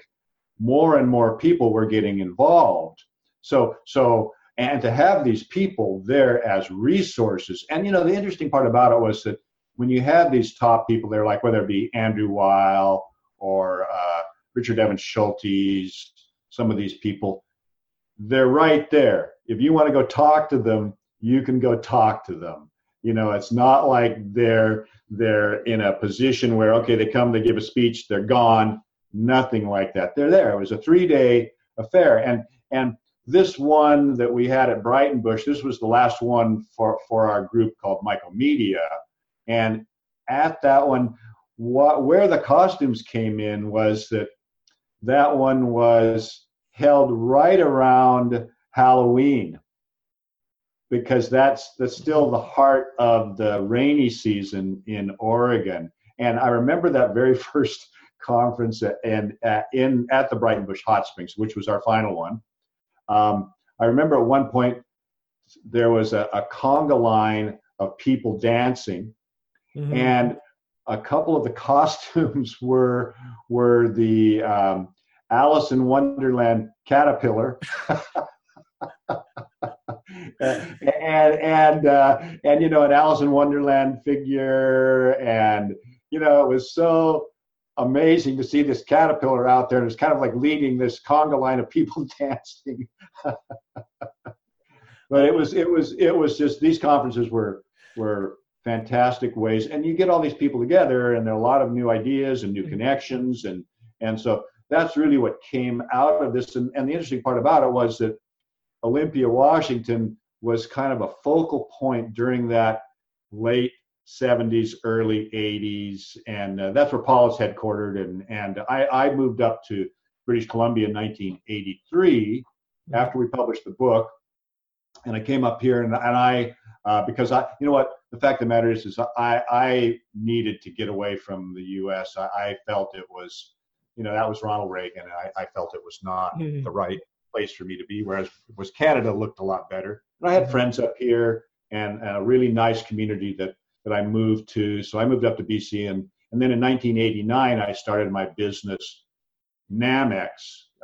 more and more people were getting involved. So, so, and to have these people there as resources. And, you know, the interesting part about it was that when you have these top people there, like whether it be Andrew Weil or uh, Richard Evans Schultes, some of these people, they're right there. If you want to go talk to them, you can go talk to them. You know, it's not like they're they're in a position where okay, they come, they give a speech, they're gone. Nothing like that. They're there. It was a three-day affair, and and this one that we had at Breitenbush, this was the last one for for our group called Mycomedia, and at that one, what where the costumes came in was that that one was held right around Halloween because that's that's still the heart of the rainy season in Oregon. And I remember that very first conference at, and at, in at the Breitenbush Hot Springs, which was our final one. Um, I remember at one point there was a, a conga line of people dancing, mm-hmm. and a couple of the costumes were were the um, Alice in Wonderland caterpillar. and and uh, and you know an Alice in Wonderland figure, and you know it was so amazing to see this caterpillar out there. And it's kind of like leading this conga line of people dancing. but it was it was it was just these conferences were were fantastic ways, and you get all these people together, and there are a lot of new ideas and new mm-hmm. connections, and and so that's really what came out of this. And, and the interesting part about it was that Olympia, Washington was kind of a focal point during that late 70s, early 80s. And uh, that's where Paul is headquartered. And, and I, I moved up to British Columbia in 1983 after we published the book. And I came up here and, and I, uh, because I, you know what, the fact of the matter is, is I, I needed to get away from the U.S. I, I felt it was, you know, that was Ronald Reagan, and I, I felt it was not mm-hmm. the right place for me to be. Whereas was Canada looked a lot better. And I had mm-hmm. friends up here and, and a really nice community that that I moved to. So I moved up to BC, and and then in 1989 I started my business, Nammex,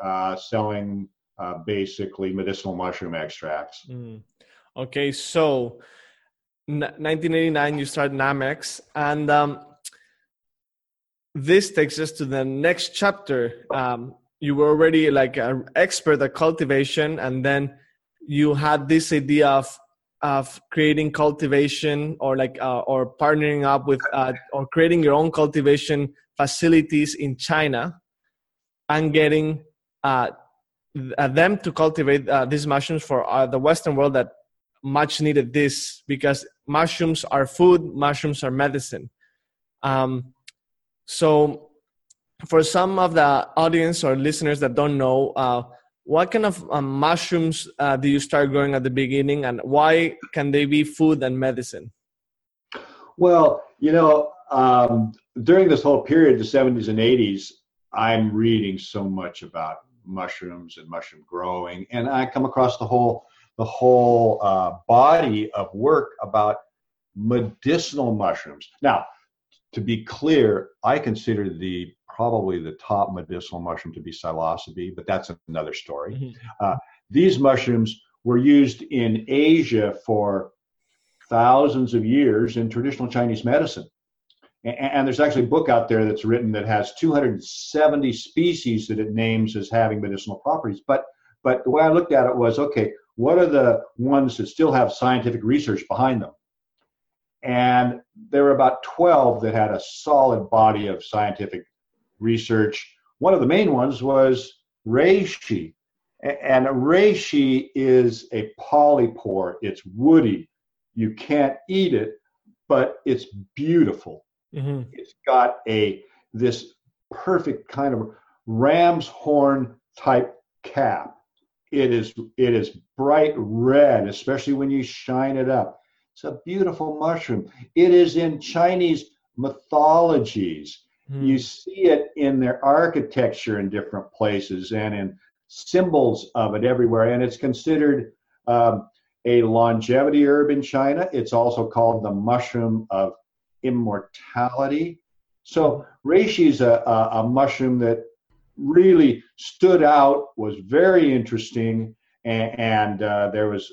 uh, selling uh, basically medicinal mushroom extracts. Mm. Okay, so 1989 you start Nammex and um, this takes us to the next chapter. Um, you were already like an expert at cultivation, and then you had this idea of of creating cultivation or like uh, or partnering up with uh, or creating your own cultivation facilities in China and getting uh, them to cultivate uh, these mushrooms for uh, the Western world that much needed this because mushrooms are food, mushrooms are medicine. Um, so, for some of the audience or listeners that don't know, uh, what kind of um, mushrooms uh, do you start growing at the beginning, and why can they be food and medicine? Well, you know, um, during this whole period, the 70s and 80s, I'm reading so much about mushrooms and mushroom growing, and I come across the whole the whole uh, body of work about medicinal mushrooms. Now, to be clear, I consider the probably the top medicinal mushroom to be psilocybe, but that's another story. Mm-hmm. Uh, these mushrooms were used in Asia for thousands of years in traditional Chinese medicine. And, and there's actually a book out there that's written that has 270 species that it names as having medicinal properties. But but the way I looked at it was okay, what are the ones that still have scientific research behind them? And there were about 12 that had a solid body of scientific research. One of the main ones was reishi. And reishi is a polypore, it's woody. You can't eat it, but it's beautiful. Mm-hmm. It's got a this perfect kind of ram's horn type cap it is it is bright red, especially when you shine it up. It's a beautiful mushroom. It is in Chinese mythologies. Hmm. You see it in their architecture in different places and in symbols of it everywhere. And it's considered um, a longevity herb in China. It's also called the mushroom of immortality. So reishi is a, a, a mushroom that really stood out, was very interesting, and, and uh, there was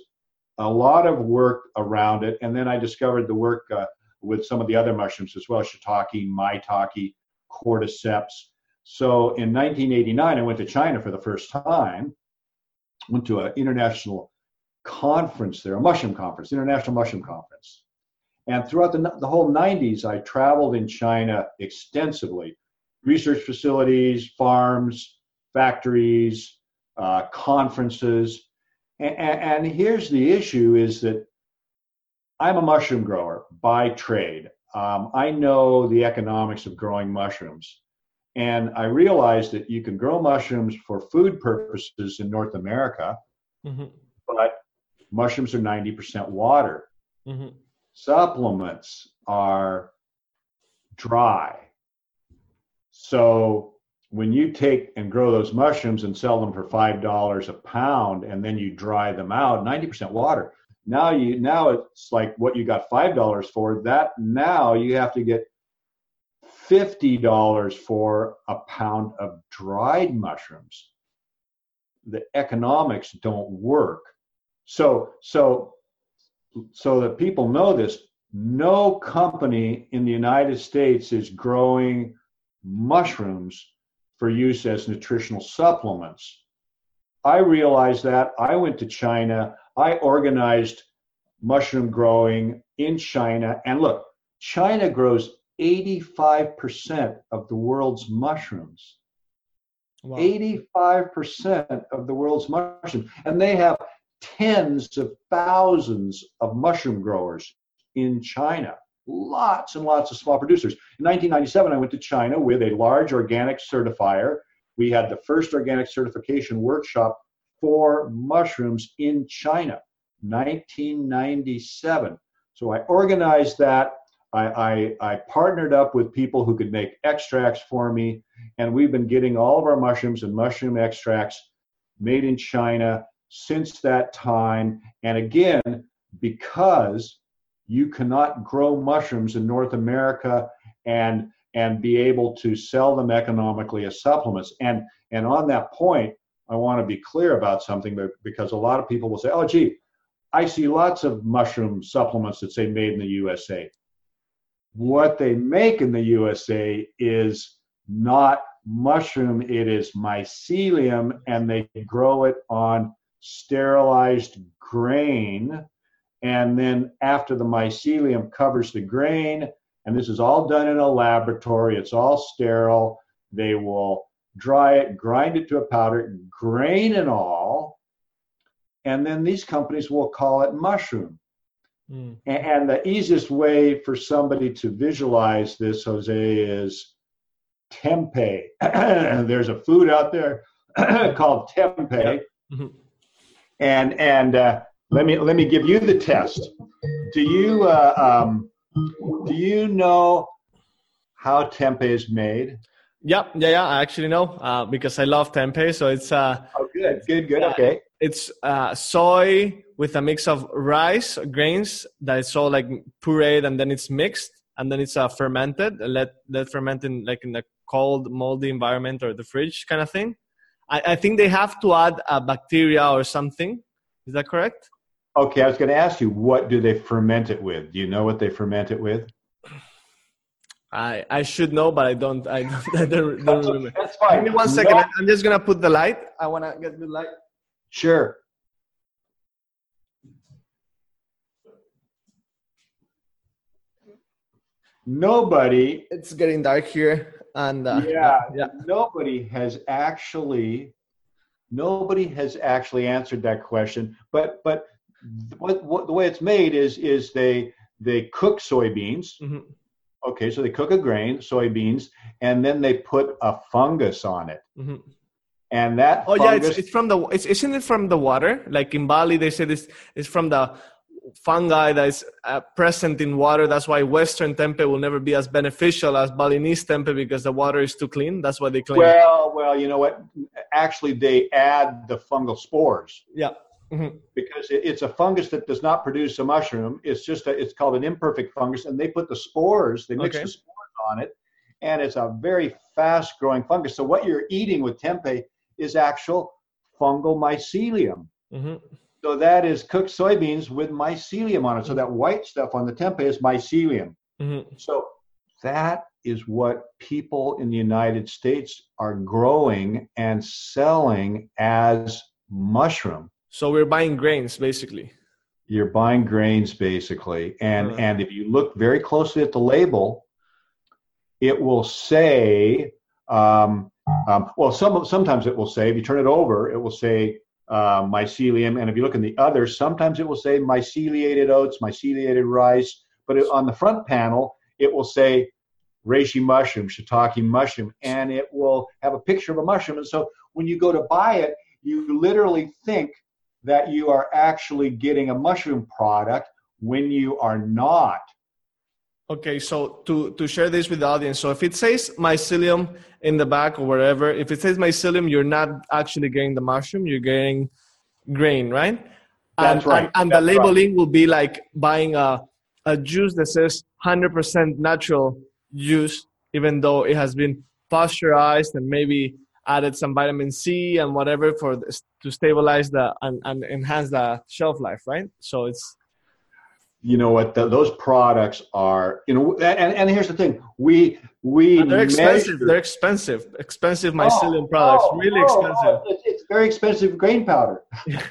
a lot of work around it. And then I discovered the work uh, with some of the other mushrooms as well, shiitake, maitake, cordyceps. So in 1989, I went to China for the first time, went to an international conference there, a mushroom conference, international mushroom conference. And throughout the, the whole 90s, I traveled in China extensively research facilities, farms, factories, uh, conferences. And, and here's the issue is that I'm a mushroom grower by trade. Um, I know the economics of growing mushrooms. And I realized that you can grow mushrooms for food purposes in North America, mm-hmm. but mushrooms are 90% water. Mm-hmm. Supplements are dry. So when you take and grow those mushrooms and sell them for five dollars a pound, and then you dry them out, ninety percent water. Now you now it's like what you got five dollars for. That now you have to get fifty dollars for a pound of dried mushrooms. The economics don't work. So so so that people know this, no company in the United States is growing mushrooms for use as nutritional supplements. I realized that. I went to China. I organized mushroom growing in China. And look, China grows 85% of the world's mushrooms. Wow. 85% of the world's mushrooms. And they have tens of thousands of mushroom growers in China lots and lots of small producers. In 1997, I went to China with a large organic certifier. We had the first organic certification workshop for mushrooms in China, 1997. So I organized that. I, I, I partnered up with people who could make extracts for me, and we've been getting all of our mushrooms and mushroom extracts made in China since that time. And again, because you cannot grow mushrooms in North America and and be able to sell them economically as supplements. And and on that point, I want to be clear about something because a lot of people will say, "Oh, gee, I see lots of mushroom supplements that say made in the USA." What they make in the USA is not mushroom; it is mycelium, and they grow it on sterilized grain. And then after the mycelium covers the grain, and this is all done in a laboratory, it's all sterile. They will dry it, grind it to a powder, grain and all, and then these companies will call it mushroom. Mm. And the easiest way for somebody to visualize this, Jose, is tempeh. There's a food out there called tempeh, mm-hmm. and and uh, let me let me give you the test. Do you uh, um, do you know how tempeh is made? Yeah, yeah, yeah. I actually know uh, because I love tempeh. So it's uh, oh, good, good, good. Okay. It's uh, soy with a mix of rice grains that is all like pureed and then it's mixed and then it's uh, fermented. Let let ferment in like in the cold, moldy environment or the fridge kind of thing. I, I think they have to add a bacteria or something. Is that correct? Okay, I was going to ask you, what do they ferment it with? Do you know what they ferment it with? I I should know, but I don't. I don't, I don't, don't remember. That's fine. Give me one second. No. I'm just gonna put the light. I wanna get the light. Sure. Nobody. It's getting dark here, and uh, yeah, yeah. Nobody has actually. Nobody has actually answered that question, but but what, what the way it's made is is they they cook soybeans. Mm-hmm Okay, so they cook a grain, soybeans, and then they put a fungus on it. Mm-hmm. And that oh fungus, yeah, it's, it's from the it's isn't it from the water? Like in Bali, they say this is from the fungi that is uh, present in water. That's why Western tempeh will never be as beneficial as Balinese tempeh because the water is too clean. That's why they claim. Well, well, you know what? Actually, they add the fungal spores. Yeah. Mm-hmm. Because it, it's a fungus that does not produce a mushroom. It's just a, it's called an imperfect fungus, and they put the spores, they mix okay. the spores on it, and it's a very fast growing fungus. So what you're eating with tempeh is actual fungal mycelium. Mm-hmm. So that is cooked soybeans with mycelium on it. So that white stuff on the tempeh is mycelium. Mm-hmm. So that is what people in the United States are growing and selling as mushroom. So we're buying grains basically. You're buying grains basically, and uh-huh. and if you look very closely at the label, it will say, um, um, well, some sometimes it will say if you turn it over, it will say uh, mycelium, and if you look in the others, sometimes it will say myceliated oats, myceliated rice, but it, on the front panel, it will say reishi mushroom, shiitake mushroom, and it will have a picture of a mushroom. And so when you go to buy it, you literally think that you are actually getting a mushroom product when you are not. Okay, so to, to share this with the audience, so if it says mycelium in the back or wherever, if it says mycelium, you're not actually getting the mushroom, you're getting grain, right? That's and, right. And, and That's the labeling right. will be like buying a, a juice that says 100% natural juice, even though it has been pasteurized and maybe added some vitamin C and whatever for this, to stabilize the and, and enhance the shelf life, right? So it's you know what? The, those products are you know and, and here's the thing. We we they're expensive. they're expensive. Expensive mycelium oh, products. oh, really oh, oh expensive. it's, it's, very expensive grain powder.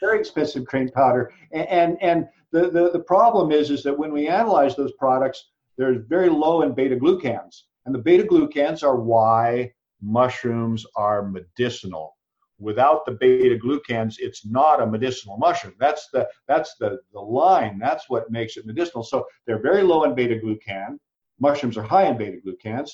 Very expensive grain powder. And and, and the, the the problem is is that when we analyze those products they're very low in beta glucans. And the beta glucans are why mushrooms are medicinal. Without the beta glucans, it's not a medicinal mushroom. That's the that's the, the line. That's what makes it medicinal. So they're very low in beta glucan. Mushrooms are high in beta glucans.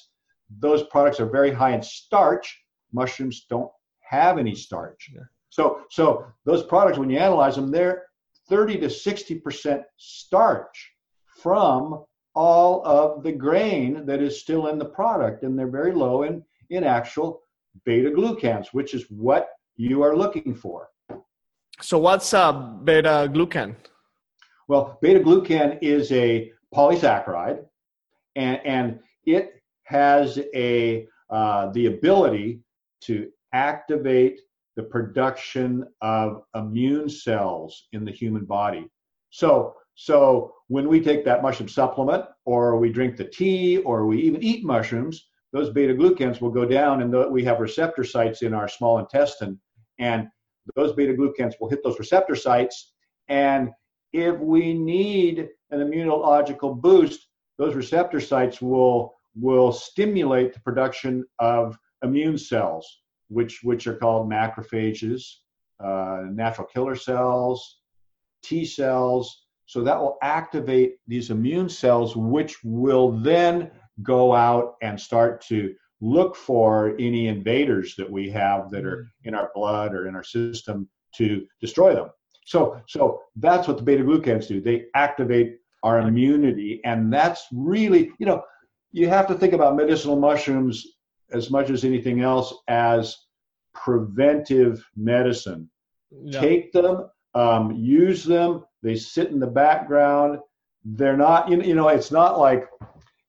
Those products are very high in starch. Mushrooms don't have any starch. Yeah. So so those products, when you analyze them, they're 30 to 60 percent starch. from all of the grain that is still in the product, and they're very low in, in actual beta glucans, which is what you are looking for. So, what's a beta glucan? Well, beta glucan is a polysaccharide, and, and it has a uh, the ability to activate the production of immune cells in the human body. So, so when we take that mushroom supplement, or we drink the tea, or we even eat mushrooms, those beta glucans will go down, and we have receptor sites in our small intestine, and those beta glucans will hit those receptor sites. And if we need an immunological boost, those receptor sites will will stimulate the production of immune cells, which which are called macrophages, uh, natural killer cells, T cells. So that will activate these immune cells, which will then go out and start to look for any invaders that we have that are in our blood or in our system to destroy them. So, so that's what the beta glucans do. They activate our immunity, and that's really, you know, you have to think about medicinal mushrooms as much as anything else as preventive medicine. Yeah. Take them, um, use them. They sit in the background. They're not, you know, it's not like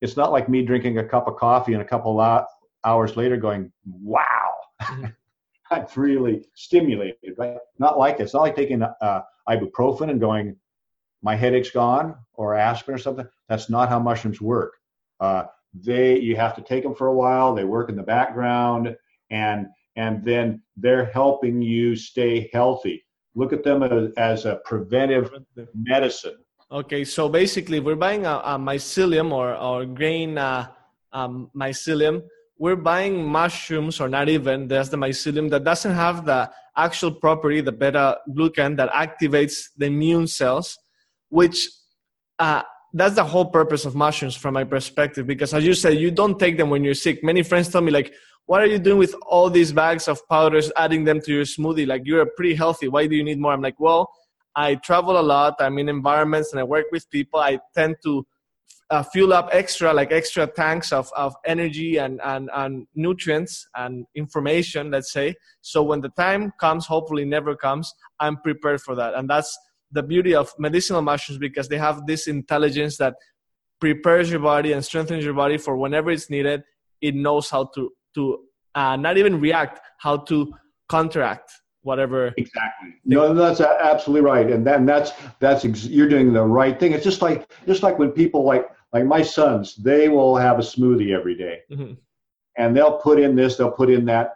it's not like me drinking a cup of coffee and a couple of hours later going, "Wow, mm-hmm. I'm really stimulated." Right? Not like it. It's not like taking uh, ibuprofen and going, "My headache's gone," or aspirin or something. That's not how mushrooms work. Uh, they you have to take them for a while. They work in the background, and and then they're helping you stay healthy. Look at them as, as a preventive medicine. Okay, so basically, we're buying a, a mycelium or or grain uh, um, mycelium. We're buying mushrooms, or not even. There's the mycelium that doesn't have the actual property, the beta glucan that activates the immune cells, which uh, that's the whole purpose of mushrooms from my perspective because as you said you don't take them when you're sick many friends tell me like what are you doing with all these bags of powders adding them to your smoothie like you're pretty healthy why do you need more i'm like well i travel a lot i'm in environments and i work with people i tend to uh, fuel up extra like extra tanks of, of energy and, and, and nutrients and information let's say. So when the time comes hopefully never comes i'm prepared for that. And that's the beauty of medicinal mushrooms because they have this intelligence that prepares your body and strengthens your body for whenever it's needed. It knows how to to uh, not even react, how to counteract whatever. Exactly. No, that's absolutely right, and then that's that's ex- you're doing the right thing. It's just like just like when people like like my sons, they will have a smoothie every day. Mm-hmm. and they'll put in this, they'll put in that.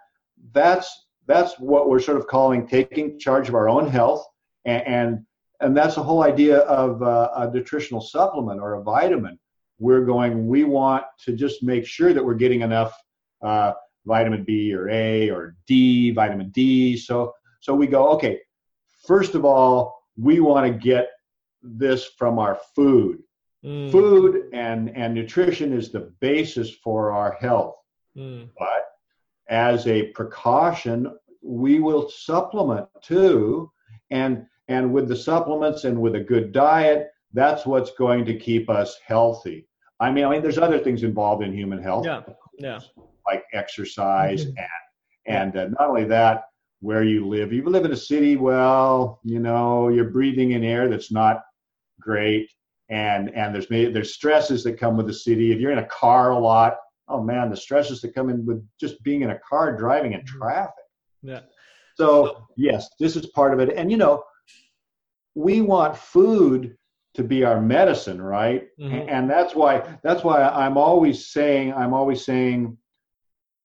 That's that's what we're sort of calling taking charge of our own health and, and and that's the whole idea of uh, a nutritional supplement or a vitamin. We're going, we want to just make sure that we're getting enough uh, vitamin B or A or D, vitamin D. So, so we go, okay, first of all, we want to get this from our food. Mm. Food and, and nutrition is the basis for our health. Mm. But as a precaution, we will supplement too. And and with the supplements and with a good diet, that's what's going to keep us healthy. I mean, I mean, there's other things involved in human health. Yeah. Yeah. Like exercise mm-hmm. and and uh, not only that, where you live. You live in a city, well, you know, you're breathing in air that's not great, and and there's there's stresses that come with the city. If you're in a car a lot, oh man, the stresses that come in with just being in a car driving in mm-hmm. traffic. Yeah. So yes, this is part of it, and you know, we want food to be our medicine right mm-hmm. and that's why that's why i'm always saying i'm always saying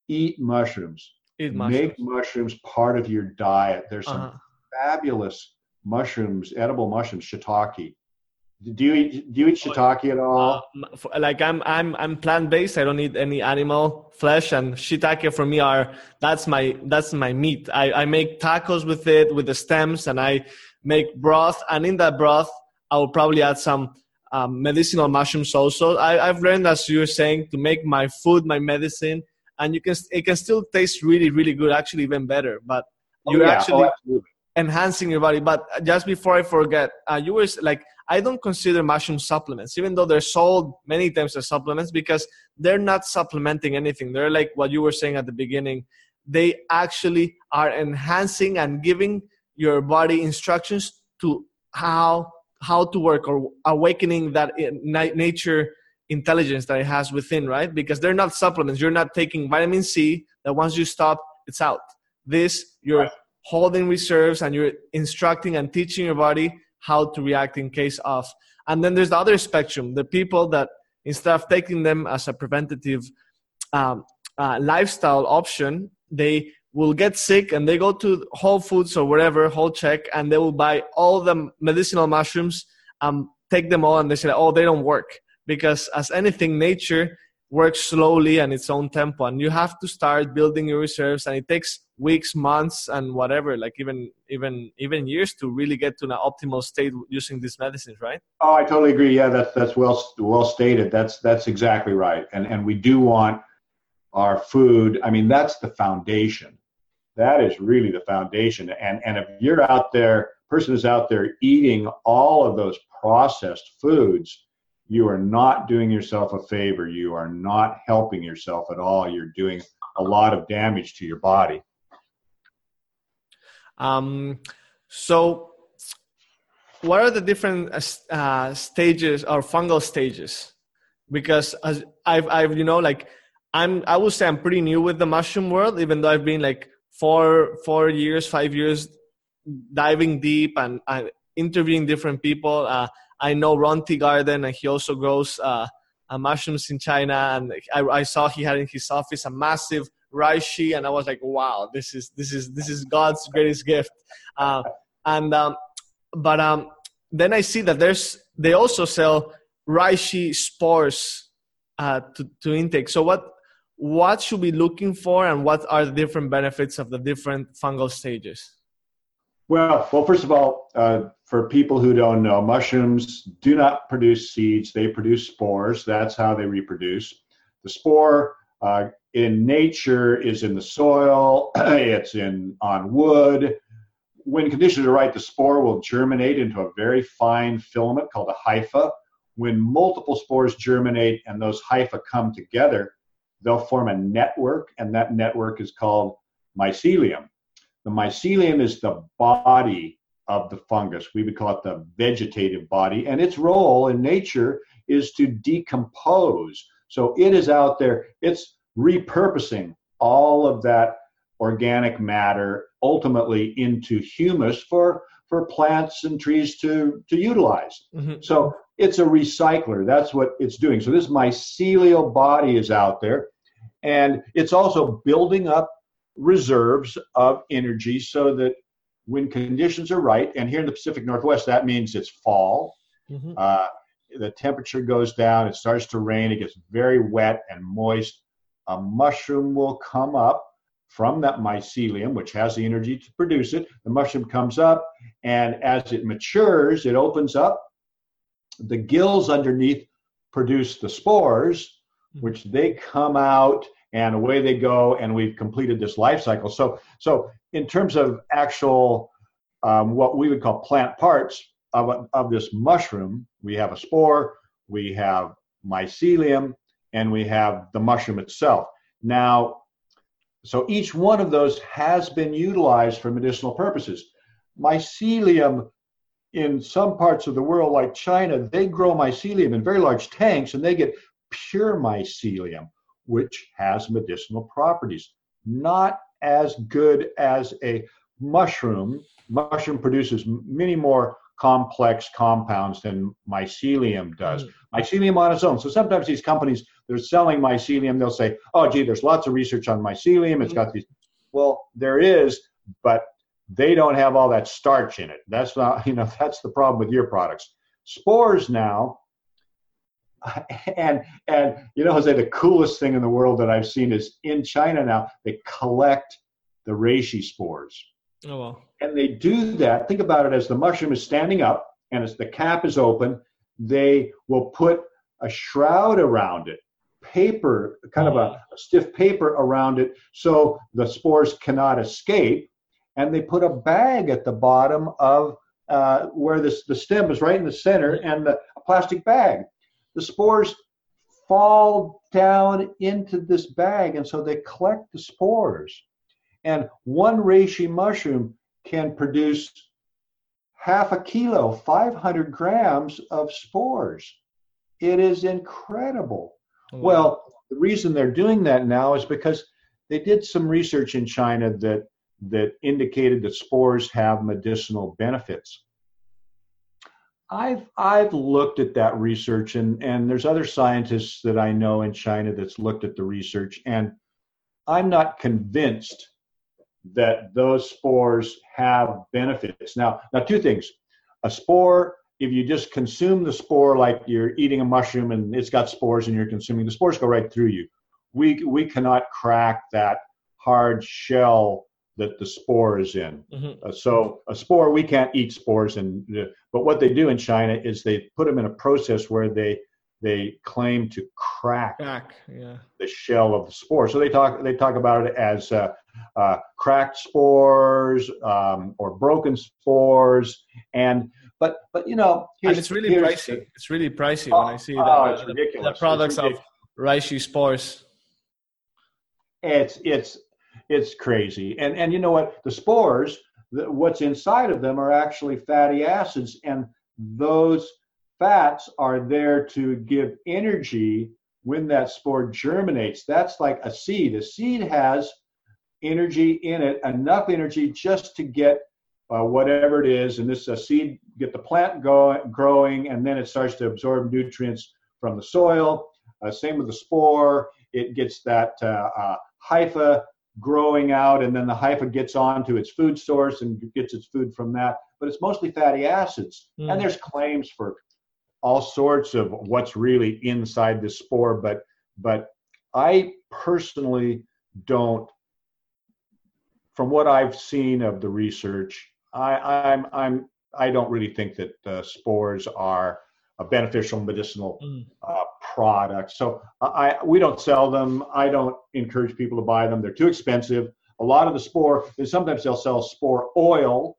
eat mushrooms eat mushrooms. make mushrooms part of your diet there's some uh-huh. fabulous mushrooms edible mushrooms shiitake do you eat do you eat shiitake at all uh, like i'm i'm i'm plant-based i don't eat any animal flesh and shiitake for me are that's my that's my meat i i make tacos with it with the stems and i make broth, and in that broth, I will probably add some um, medicinal mushrooms also. I, have learned, as you were saying, to make my food my medicine, and you can it can still taste really, really good, actually even better. But oh, you're yeah. actually oh, enhancing your body. But just before I forget, uh, you were like, I don't consider mushroom supplements, even though they're sold many times as supplements, because they're not supplementing anything. They're like what you were saying at the beginning. They actually are enhancing and giving your body instructions to how how to work or awakening that nature intelligence that it has within, right? Because they're not supplements. You're not taking vitamin C that once you stop, it's out. This, you're right. holding reserves and you're instructing and teaching your body how to react in case of. And then there's the other spectrum, the people that instead of taking them as a preventative um, uh, lifestyle option, they will get sick and they go to Whole Foods or whatever, Whole Check, and they will buy all the medicinal mushrooms, and take them all, and they say, oh, they don't work. Because as anything, nature works slowly and its own tempo, and you have to start building your reserves, and it takes weeks, months, and whatever, like even even even years to really get to an optimal state using these medicines, right? Oh, I totally agree. Yeah, that's that's well well stated. That's that's exactly right. And and we do want our food. I mean, that's the foundation that is really the foundation. And, and if you're out there, person is out there eating all of those processed foods, you are not doing yourself a favor. You are not helping yourself at all. You're doing a lot of damage to your body. Um, so, what are the different uh, stages or fungal stages? Because as I've, I've, you know, like I'm, I would say I'm pretty new with the mushroom world, even though I've been like four four years, five years, diving deep and, and interviewing different people. Uh, I know Ron Garden, and he also grows uh, mushrooms in China. And I, I, saw he had in his office a massive reishi, and I was like, "Wow, this is this is this is God's greatest gift." Uh, and um, but um, then I see that there's they also sell reishi spores uh, to to intake. So what what should we be looking for and what are the different benefits of the different fungal stages? Well, well, first of all, uh, for people who don't know, mushrooms do not produce seeds; they produce spores. That's how they reproduce. The spore uh, in nature is in the soil. it's in on wood. When conditions are right, the spore will germinate into a very fine filament called a hypha. When multiple spores germinate and those hypha come together, they'll form a network, and that network is called mycelium. The mycelium is the body of the fungus. We would call it the vegetative body, and its role in nature is to decompose. So it is out there, it's repurposing all of that organic matter ultimately into humus for for plants and trees to to utilize. Mm-hmm. So it's a recycler. That's what it's doing. So this mycelial body is out there, and it's also building up reserves of energy so that when conditions are right, and here in the Pacific Northwest, that means it's fall. Mm-hmm. Uh, the temperature goes down, it starts to rain, it gets very wet and moist. A mushroom will come up from that mycelium, which has the energy to produce it. The mushroom comes up, and as it matures, it opens up the gills underneath produce the spores, hmm. which they come out and away they go, and we've completed this life cycle. So, so in terms of actual um, what we would call plant parts of, of this mushroom, we have a spore, we have mycelium, and we have the mushroom itself. Now, so each one of those has been utilized for medicinal purposes. Mycelium in some parts of the world, like China, they grow mycelium in very large tanks and they get pure mycelium, which has medicinal properties. Not as good as a mushroom. Mushroom produces many more complex compounds than mycelium does. Mm. Mycelium on its own. So sometimes these companies they're selling mycelium, they'll say, "Oh, gee, there's lots of research on mycelium. It's mm. got these." Well, there is, but they don't have all that starch in it. That's not, you know, that's the problem with your products. Spores now, and and you know, Jose, the coolest thing in the world that I've seen is in China now they collect the reishi spores. Oh well. And they do that. Think about it as the mushroom is standing up and as the cap is open, they will put a shroud around it, paper, kind oh. of a, a stiff paper around it, so the spores cannot escape and they put a bag at the bottom of uh, where this, the stem is right in the center and the, a plastic bag. The spores fall down into this bag, and so they collect the spores. And one reishi mushroom can produce half a kilo, 500 grams of spores. It is incredible. Mm. Well, the reason they're doing that now is because they did some research in China that that indicated that spores have medicinal benefits. I've I've looked at that research and and there's other scientists that I know in China that's looked at the research and I'm not convinced that those spores have benefits. Now, now two things. A spore, if you just consume the spore like you're eating a mushroom and it's got spores and you're consuming the spores go right through you. We we cannot crack that hard shell that the spore is in. Mm-hmm. Uh, so a spore, we can't eat spores, and uh, but what they do in China is they put them in a process where they they claim to crack, crack yeah. the shell of the spore. So they talk they talk about it as uh, uh, cracked spores um, or broken spores, and but but you know, and it's really pricey. It's really pricey oh, when I see the, oh, the, the, products of reishi spores. It's it's it's crazy. And and you know what? The spores, the, what's inside of them are actually fatty acids, and those fats are there to give energy when that spore germinates. That's like a seed. A seed has energy in it, enough energy just to get uh, whatever it is, and this a seed get the plant go, growing, and then it starts to absorb nutrients from the soil. Uh, same with the spore; it gets that uh, uh hypha growing out, and then the hypha gets onto its food source and gets its food from that. But it's mostly fatty acids, mm. and there's claims for all sorts of what's really inside the spore. But but I personally don't. From what I've seen of the research, I, I'm I'm I don't really think that uh, spores are a beneficial medicinal mm. uh, product. So I, we don't sell them. I don't encourage people to buy them. They're too expensive. A lot of the spore, and sometimes they'll sell spore oil,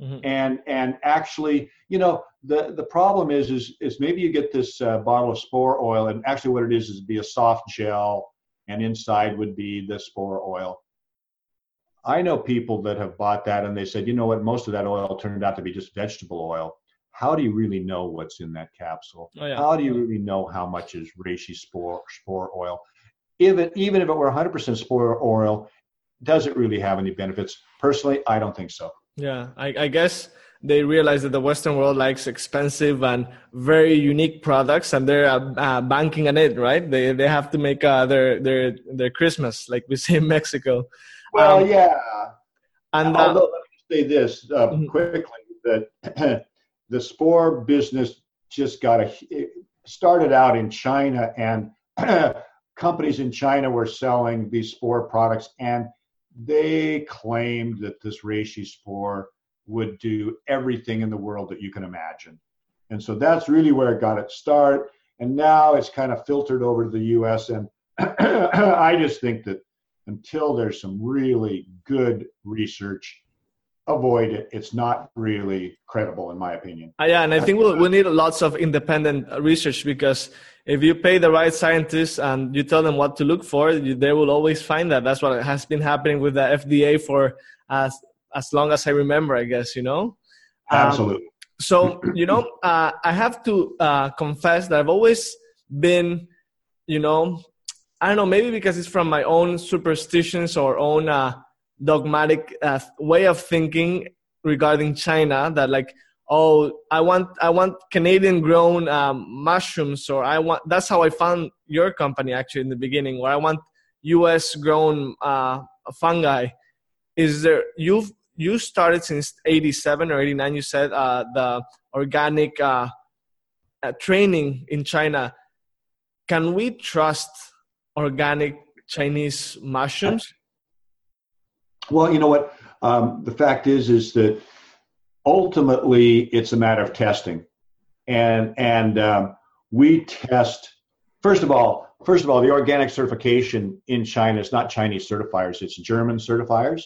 mm-hmm. and and actually, you know, the the problem is is is maybe you get this uh, bottle of spore oil, and actually what it is is be a soft gel, and inside would be the spore oil. I know people that have bought that and they said, you know what, most of that oil turned out to be just vegetable oil how do you really know what's in that capsule? Oh, yeah. How do you really know how much is reishi spore spore oil? If it, even if it were 100% spore oil, does it really have any benefits? Personally, I don't think so. Yeah, I, I guess they realize that the Western world likes expensive and very unique products, and they're uh, uh, banking on it, right? They they have to make uh, their their their Christmas, like we say in Mexico. Well, um, yeah. And uh, although let me say this uh, mm-hmm. quickly that the spore business just got a started out in China and companies in China were selling these spore products and they claimed that this reishi spore would do everything in the world that you can imagine. And so that's really where it got its start. And now it's kind of filtered over to the US. And I just think that until there's some really good research avoid it. It's not really credible, in my opinion. Uh, yeah, and I think we'll, we need lots of independent research because if you pay the right scientists and you tell them what to look for, you, they will always find that. That's what has been happening with the FDA for as as long as I remember, I guess. You know. Um, Absolutely. So you know, uh, I have to uh, confess that I've always been, you know, I don't know, maybe because it's from my own superstitions or own uh, dogmatic uh, way of thinking regarding China that like oh I want I want Canadian grown um, mushrooms or I want that's how I found your company actually in the beginning where I want U.S. grown uh, fungi. Is there you've you started since 87 or 89 you said uh, the organic uh, uh, training in China. Can we trust organic Chinese mushrooms? Well, you know what? Um, the fact is, is that ultimately it's a matter of testing, and and um, we test. First of all, first of all, the organic certification in China is not Chinese certifiers; it's German certifiers.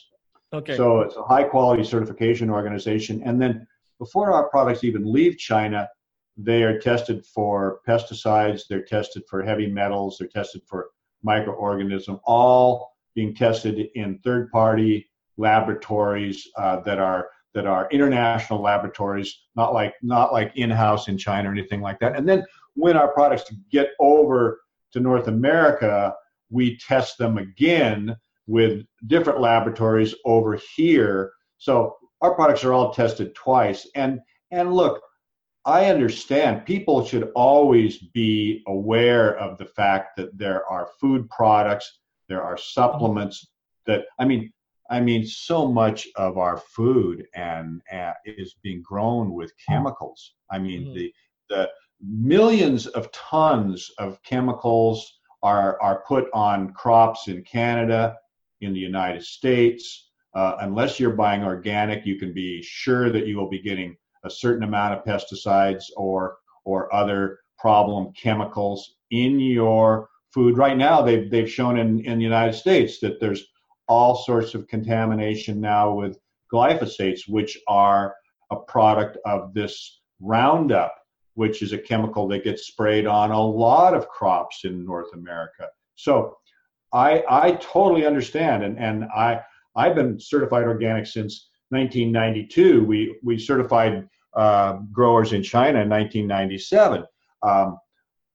Okay. So it's a high quality certification organization. And then before our products even leave China, they are tested for pesticides, they're tested for heavy metals, they're tested for microorganism, all being tested in third party laboratories uh, that are that are international laboratories, not like not like in-house in China or anything like that. And then when our products get over to North America, we test them again with different laboratories over here. So our products are all tested twice. And and look, I understand people should always be aware of the fact that there are food products, there are supplements that I mean I mean so much of our food and uh, is being grown with chemicals. I mean mm-hmm. the the millions of tons of chemicals are are put on crops in Canada, in the United States. Uh, unless you're buying organic, you can be sure that you will be getting a certain amount of pesticides or or other problem chemicals in your food. Right now, they've they've shown in in the United States that there's all sorts of contamination now with glyphosates, which are a product of this Roundup, which is a chemical that gets sprayed on a lot of crops in North America. So I I totally understand, and and I I've been certified organic since 1992. We we certified uh, growers in China in 1997. Um,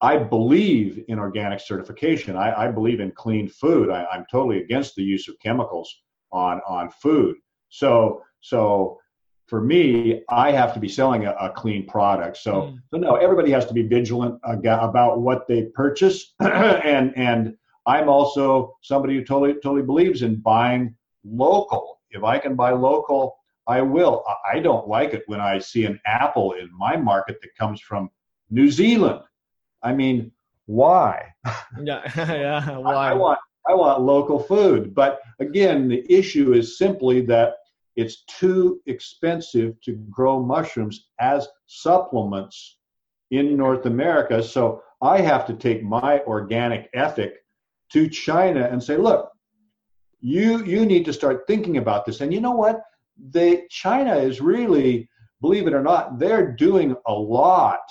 I believe in organic certification. I, I believe in clean food. I, am totally against the use of chemicals on on food. So so for me, I have to be selling a, a clean product. So mm. so no, everybody has to be vigilant about what they purchase and and I'm also somebody who totally totally believes in buying local. If I can buy local, I will. I don't like it when I see an apple in my market that comes from New Zealand. I mean, why? Yeah, yeah. Why? I, I want I want local food. But again, the issue is simply that it's too expensive to grow mushrooms as supplements in North America. So I have to take my organic ethic to China and say, look, you you need to start thinking about this. And you know what? They China is really, believe it or not, they're doing a lot.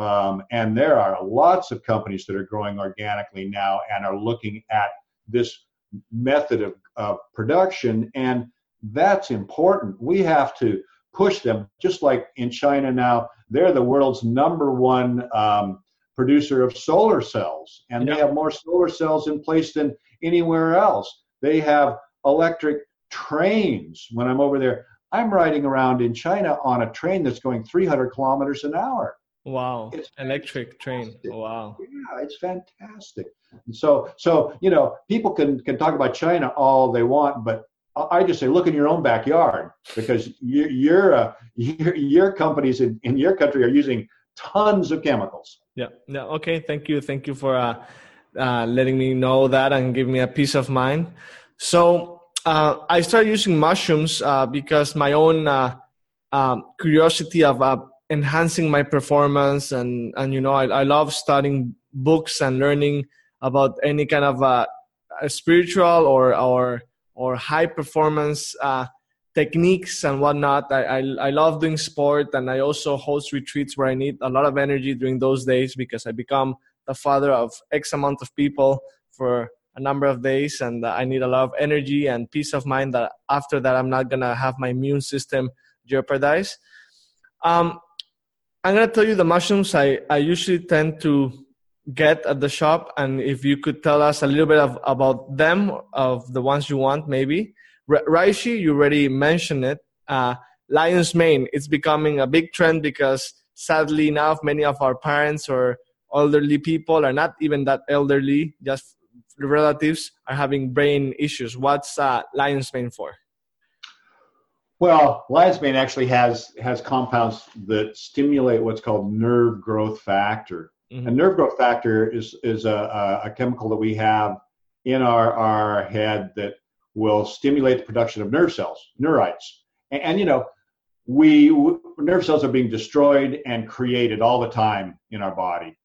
Um, and there are lots of companies that are growing organically now and are looking at this method of, of production. And that's important. We have to push them, just like in China now, they're the world's number one um, producer of solar cells, and they have more solar cells in place than anywhere else. They have electric trains. When I'm over there, I'm riding around in China on a train that's going 300 kilometers an hour. Wow, it's electric train. Wow. Yeah, it's fantastic. And so, so you know, people can can talk about China all they want, but I just say, look in your own backyard because you, your uh, your your companies in, in your country are using tons of chemicals. Yeah. Yeah. Okay. Thank you. Thank you for uh, uh, letting me know that and give me a peace of mind. So uh, I started using mushrooms uh, because my own uh, um, curiosity of uh, enhancing my performance and and you know I, I love studying books and learning about any kind of uh, spiritual or or or high performance uh, techniques and whatnot. I, I, I love doing sport and I also host retreats where I need a lot of energy during those days because I become the father of X amount of people for a number of days and I need a lot of energy and peace of mind that after that I'm not gonna have my immune system jeopardized. Um, I'm gonna tell you the mushrooms I, I usually tend to get at the shop and if you could tell us a little bit of, about them of the ones you want maybe. Reishi you already mentioned it uh, lion's mane. It's becoming a big trend because sadly enough many of our parents or elderly people are not even that elderly just relatives are having brain issues. What's uh, lion's mane for well, lion's mane actually has has compounds that stimulate what's called nerve growth factor. Mm-hmm. And nerve growth factor is is a, a, chemical that we have in our, our head that will stimulate the production of nerve cells, neurites. And, and you know, we nerve cells are being destroyed and created all the time in our body.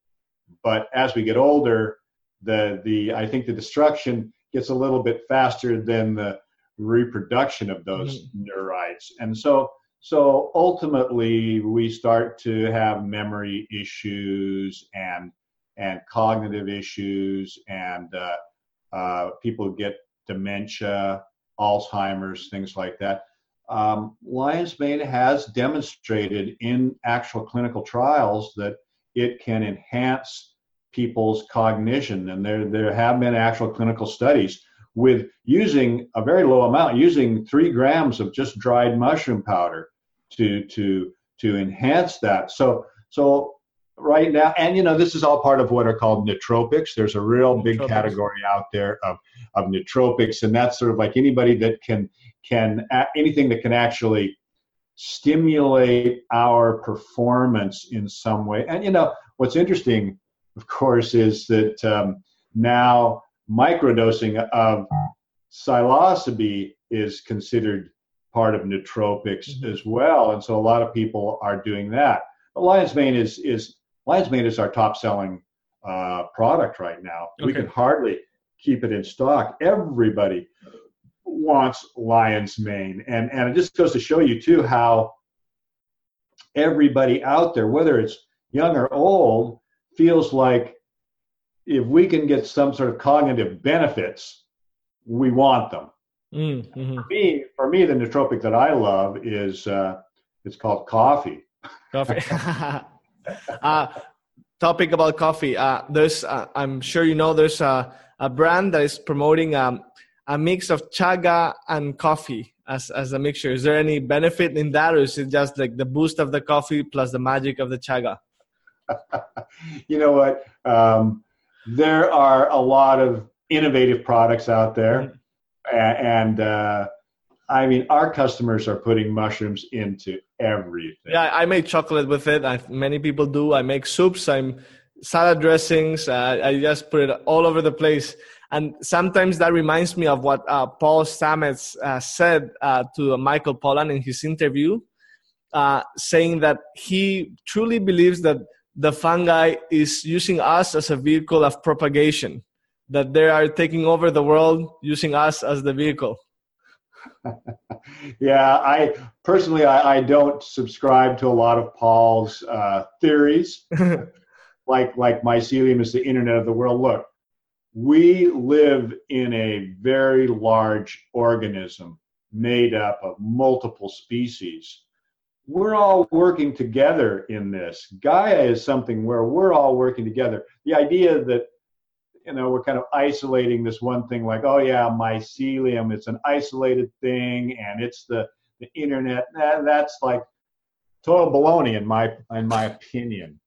But as we get older, the the I think the destruction gets a little bit faster than the reproduction of those mm-hmm. neurites. And so, so ultimately, we start to have memory issues and and cognitive issues, and uh, uh, people get dementia, Alzheimer's, things like that. Um, Lion's Mane has demonstrated in actual clinical trials that it can enhance people's cognition, and there there have been actual clinical studies with using a very low amount, using three grams of just dried mushroom powder to to to enhance that. So so right now, and you know, this is all part of what are called nootropics. There's a real big category out there of of nootropics, and that's sort of like anybody that can can anything that can actually stimulate our performance in some way. And you know, what's interesting, of course, is that um, now microdosing of psilocybe is considered part of nootropics mm-hmm. as well, and so a lot of people are doing that. But lion's mane is is lion's mane is our top selling uh, product right now. Okay. We can hardly keep it in stock. Everybody wants lion's mane, and and it just goes to show you too how everybody out there, whether it's young or old, feels like if we can get some sort of cognitive benefits, we want them. Mm-hmm. For me, for me, the nootropic that I love is uh, it's called coffee. Coffee. uh, topic about coffee. Uh, there's, uh, I'm sure you know, there's a, a brand that is promoting um, a mix of chaga and coffee as as a mixture. Is there any benefit in that, or is it just like the boost of the coffee plus the magic of the chaga? you know what? Um, there are a lot of innovative products out there, mm-hmm. and uh, I mean, our customers are putting mushrooms into everything. Yeah, I make chocolate with it. I, many people do. I make soups. I'm salad dressings. Uh, I just put it all over the place. And sometimes that reminds me of what uh, Paul Stamets uh, said uh, to Michael Pollan in his interview, uh, saying that he truly believes that the fungi is using us as a vehicle of propagation, that they are taking over the world using us as the vehicle. yeah, I personally I, I, don't subscribe to a lot of Paul's uh, theories, like like mycelium is the internet of the world. Look, we live in a very large organism made up of multiple species we're all working together in this. Gaia is something where we're all working together. The idea that you know we're kind of isolating this one thing, like oh yeah, mycelium, it's an isolated thing, and it's the the internet. that's like total baloney in my in my opinion.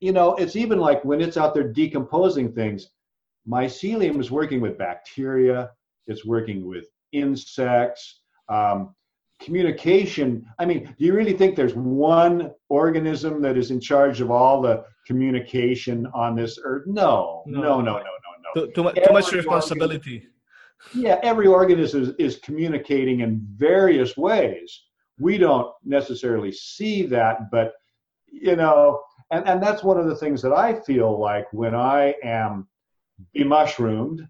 You know, it's even like when it's out there decomposing things. Mycelium is working with bacteria. It's working with insects. Um, communication i mean do you really think there's one organism that is in charge of all the communication on this earth? No. No. No no no no, no. Too, too, too much responsibility. yeah every organism is, is communicating in various ways. We don't necessarily see that but you know and, and that's one of the things that i feel like when i am be mushroomed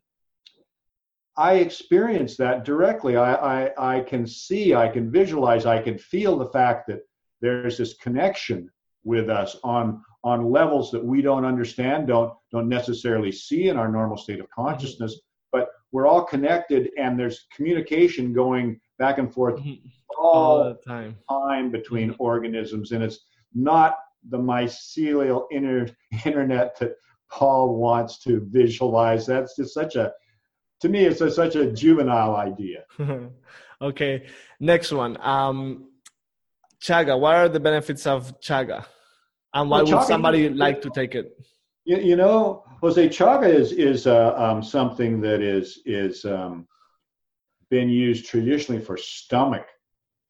I experience that directly. I, I, I can see, I can visualize, I can feel the fact that there's this connection with us on on levels that we don't understand, don't don't necessarily see in our normal state of consciousness, but we're all connected and there's communication going back and forth mm-hmm. all, all the time. time between mm-hmm. organisms and it's not the mycelial inter- internet that Paul wants to visualize. That's just such a to me, it's a, such a juvenile idea. okay, next one. Um, chaga. What are the benefits of chaga, and why well, would somebody like to take it? You, you know, Jose, chaga is is uh, um, something that is is um, been used traditionally for stomach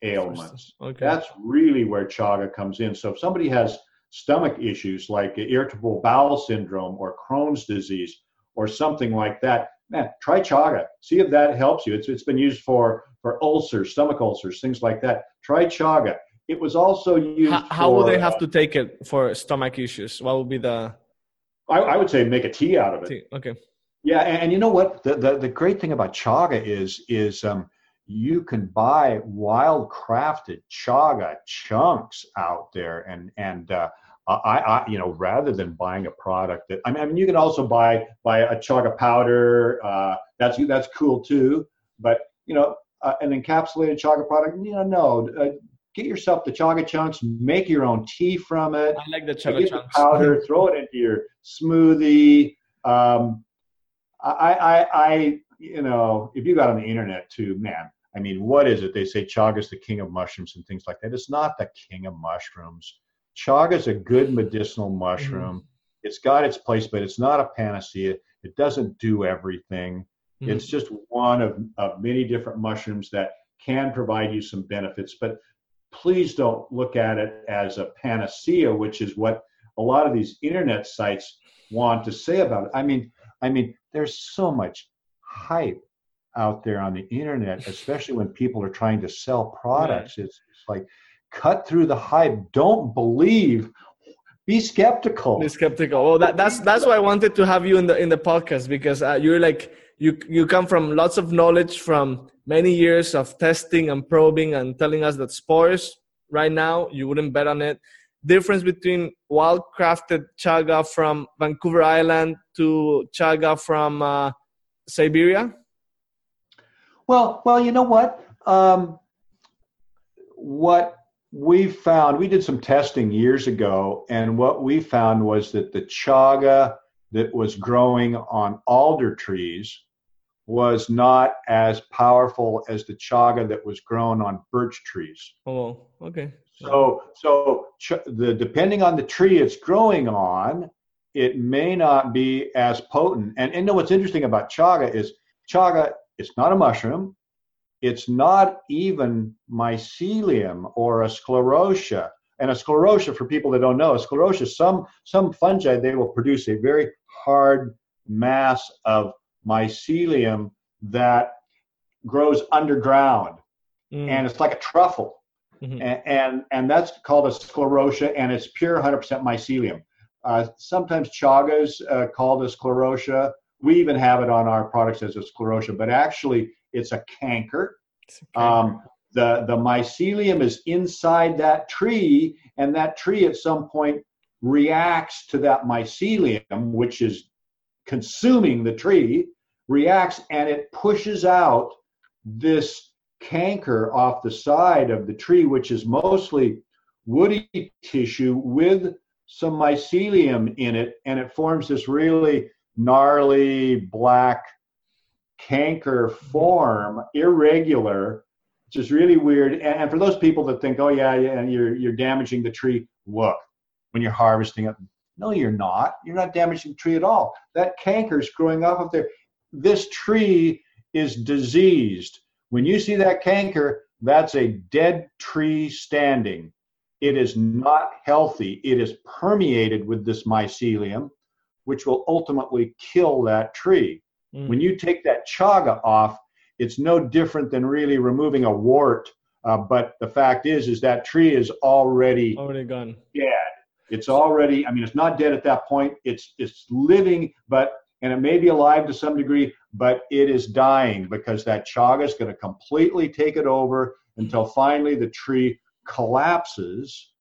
ailments. Okay. That's really where chaga comes in. So if somebody has stomach issues like irritable bowel syndrome or Crohn's disease or something like that, man, try chaga. See if that helps you. It's, it's been used for, for ulcers, stomach ulcers, things like that. Try chaga. It was also used. How, how will they have uh, to take it for stomach issues? What would be the? I, I would say make a tea out of it. Tea. Okay. Yeah, and, and, you know what? The, the the great thing about chaga is is um, you can buy wild crafted chaga chunks out there and and uh, I, I you know rather than buying a product that I mean, I mean you can also buy buy a chaga powder uh, that's that's cool too but you know uh, an encapsulated chaga product you know no uh, get yourself the chaga chunks make your own tea from it I like the chaga chunks. the powder throw it into your smoothie um, I, I I you know if you got on the internet too man I mean, what is it? They say chaga is the king of mushrooms and things like that. It's not the king of mushrooms. Chaga is a good medicinal mushroom. Mm-hmm. It's got its place, but it's not a panacea. It doesn't do everything. Mm-hmm. It's just one of, of many different mushrooms that can provide you some benefits. But please don't look at it as a panacea, which is what a lot of these internet sites want to say about it. I mean, I mean, there's so much hype out there on the internet, especially when people are trying to sell products. It's, it's like cut through the hype. Don't believe. Be skeptical. Be skeptical. Well, that, that's that's why I wanted to have you in the in the podcast because uh, you're like you you come from lots of knowledge from many years of testing and probing and telling us that spores right now you wouldn't bet on it. Difference between wild crafted chaga from Vancouver Island to chaga from uh, Siberia. Well, well, you know what? Um, what we found, we did some testing years ago, and what we found was that the chaga that was growing on alder trees was not as powerful as the chaga that was grown on birch trees. Oh, okay. So, so ch- the depending on the tree it's growing on, it may not be as potent. And and know what's interesting about chaga is chaga it's not a mushroom. It's not even mycelium or a sclerotia. And a sclerotia, for people that don't know, a sclerotia, some, some fungi, they will produce a very hard mass of mycelium that grows underground. Mm. And it's like a truffle. Mm-hmm. And, and, and that's called a sclerotia, and it's pure 100% mycelium. Uh, sometimes chagas uh, called a sclerotia. We even have it on our products as a sclerotia, but actually it's a canker. Um, the, the mycelium is inside that tree, and that tree at some point reacts to that mycelium, which is consuming the tree, reacts and it pushes out this canker off the side of the tree, which is mostly woody tissue with some mycelium in it, and it forms this really gnarly black canker form, irregular, which is really weird. And, for those people that think, oh yeah, yeah, you're you're damaging the tree, look, when you're harvesting it, no, you're not. You're not damaging the tree at all. That canker is growing off of there. This tree is diseased. When you see that canker, that's a dead tree standing. It is not healthy. It is permeated with this mycelium which will ultimately kill that tree. Mm. When you take that chaga off, it's no different than really removing a wart. Uh, but the fact is, is that tree is already already gone. Dead. It's already. I mean, it's not dead at that point. It's it's living, but and it may be alive to some degree, but it is dying because that chaga is going to completely take it over until finally the tree collapses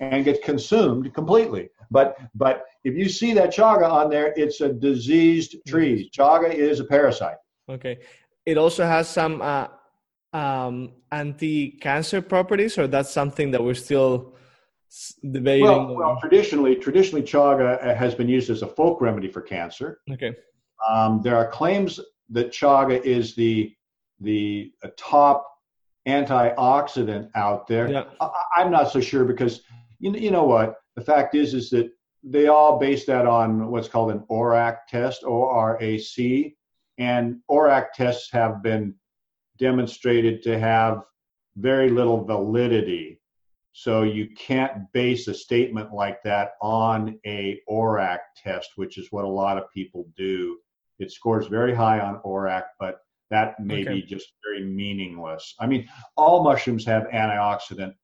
and gets consumed completely. But but if you see that chaga on there, it's a diseased tree. Chaga is a parasite. Okay. It also has some uh, um, anti-cancer properties, or that's something that we're still debating. Well, well, traditionally, traditionally chaga uh, has been used as a folk remedy for cancer. Okay. Um, there are claims that chaga is the the uh, top antioxidant out there. Yeah. I, am not so sure because you, you know what the fact is is that they all base that on what's called an ORAC test, O-R-A-C, and ORAC tests have been demonstrated to have very little validity. So you can't base a statement like that on a ORAC test, which is what a lot of people do. It scores very high on ORAC, but that may okay. be just very meaningless. I mean, all mushrooms have antioxidant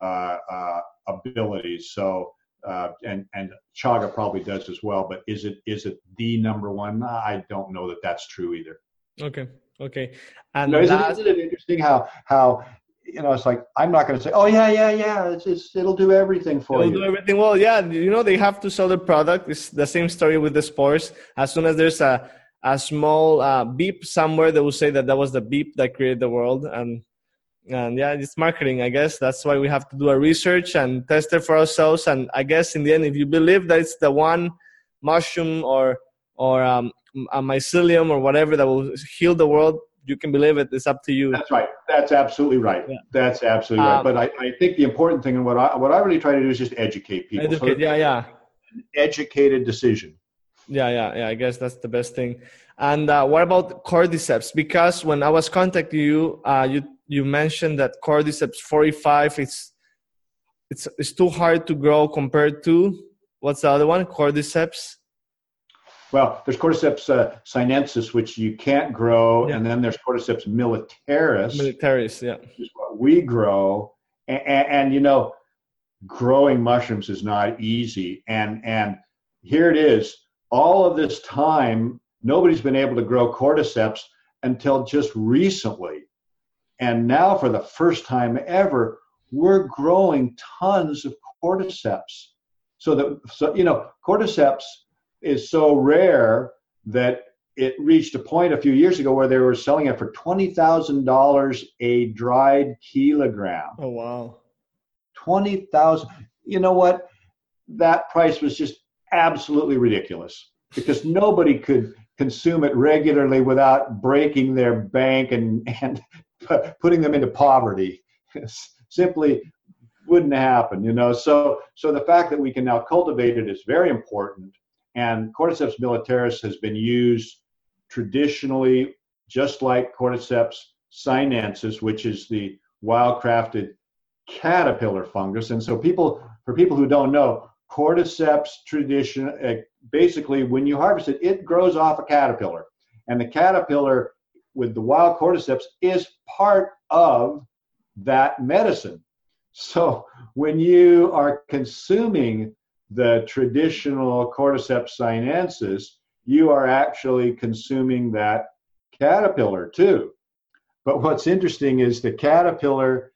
uh, uh, abilities. So uh, and and chaga probably does as well. But is it is it the number one? I don't know that that's true either. Okay. Okay. And you know, isn't, last, isn't it interesting how how you know it's like I'm not going to say oh yeah yeah yeah it's, it's it'll do everything for they'll you. do everything well. Yeah, you know they have to sell the product. It's the same story with the sports. As soon as there's a a small uh, beep somewhere, they will say that that was the beep that created the world. And and yeah, it's marketing. I guess that's why we have to do our research and test it for ourselves. And I guess in the end, if you believe that it's the one mushroom or or um, a mycelium or whatever that will heal the world, you can believe it. It's up to you. That's right. That's absolutely right. Yeah. That's absolutely Um, right. But I, I think the important thing and what I what I really try to do is just educate people. Educate, that yeah, yeah. an educated decision. Yeah, yeah, yeah. I guess that's the best thing. And uh, what about cordyceps? Because when I was contacting you, uh, you you mentioned that cordyceps 45 it's it's it's too hard to grow compared to what's the other one? Cordyceps. Well, there's Cordyceps uh, sinensis, which you can't grow, Yeah. and then there's Cordyceps militaris, Militaris, yeah. which is what we grow. And, and, and you know, growing mushrooms is not easy. And and here it is. All of this time, nobody's been able to grow cordyceps until just recently. And now, for the first time ever, we're growing tons of cordyceps. So that so you know, cordyceps is so rare that it reached a point a few years ago where they were selling it for twenty thousand dollars a dried kilogram. Oh wow. Twenty thousand. You know what? That price was just absolutely ridiculous because nobody could consume it regularly without breaking their bank and and putting them into poverty. Simply wouldn't happen, you know. So so the fact that we can now cultivate it is very important. And Cordyceps militaris has been used traditionally, just like Cordyceps sinensis, which is the wildcrafted caterpillar fungus. And so, people, for people who don't know, Cordyceps tradition, uh, basically, when you harvest it, it grows off a caterpillar, and the caterpillar with the wild Cordyceps is part of that medicine. So, when you are consuming the traditional Cordyceps sinensis, you are actually consuming that caterpillar too. But what's interesting is the caterpillar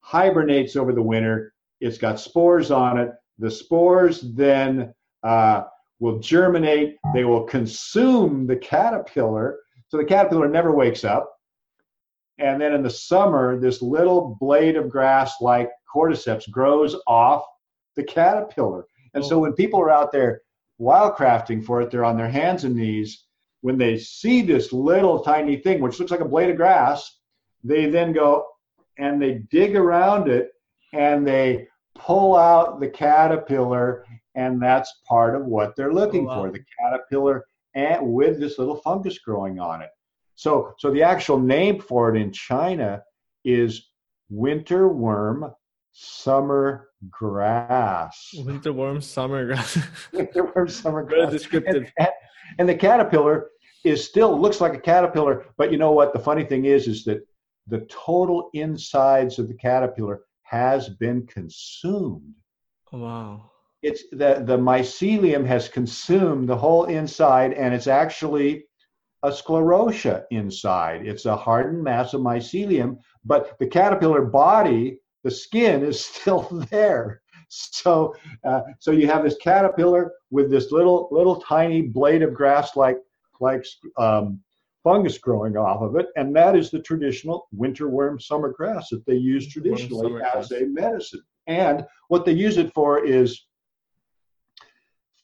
hibernates over the winter. It's got spores on it. The spores then uh, will germinate. They will consume the caterpillar. So the caterpillar never wakes up. And then in the summer, this little blade of grass like cordyceps grows off the caterpillar. And so oh. when people are out there wildcrafting for it, they're on their hands and knees. When they see this little tiny thing, which looks like a blade of grass, they then go and they dig around it and they pull out the caterpillar, and that's part of what they're looking Oh, wow. for the caterpillar and with this little fungus growing on it. So, so the actual name for it in China is winter worm summer grass. Winter worm, summer grass. winter worm summer grass. Very descriptive. And, and, and the caterpillar is still looks like a caterpillar, but you know what? The funny thing is, is that the total insides of the caterpillar has been consumed. wow. It's the the mycelium has consumed the whole inside, and it's actually a sclerotia inside. It's a hardened mass of mycelium, but the caterpillar body, the skin, is still there. So, uh, so you have this caterpillar with this little little tiny blade of grass like like um, fungus growing off of it, and that is the traditional winter worm summer grass that they use traditionally as grass. a medicine. And what they use it for is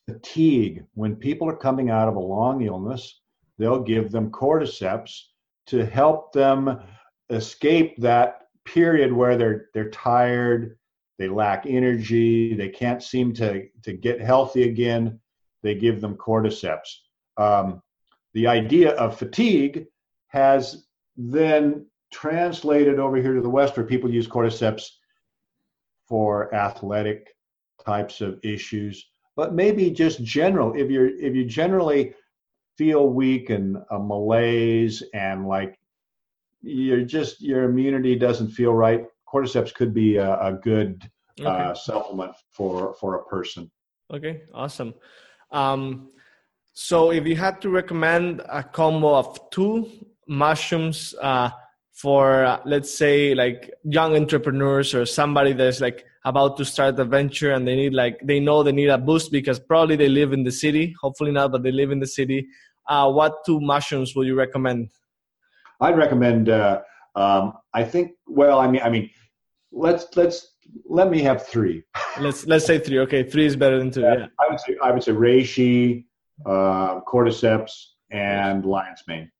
fatigue. When people are coming out of a long illness, they'll give them cordyceps to help them escape that period where they're they're tired, they lack energy, they can't seem to to get healthy again. They give them cordyceps. Um, the idea of fatigue has then translated over here to the west, where people use cordyceps for athletic types of issues, but maybe just general. If you're if you generally feel weak and a malaise and like you're just your immunity doesn't feel right, cordyceps could be a, a good Okay. uh, supplement for for a person. Okay, awesome. Um, so if you had to recommend a combo of two mushrooms uh, for uh, let's say like young entrepreneurs or somebody that's like about to start a venture and they need like they know they need a boost because probably they live in the city hopefully not but they live in the city uh, what two mushrooms would you recommend i'd recommend uh, um, i think well i mean i mean let's let's let me have three let's let's say three okay three is better than two yeah, yeah. i would say i would say reishi uh, cordyceps and lion's mane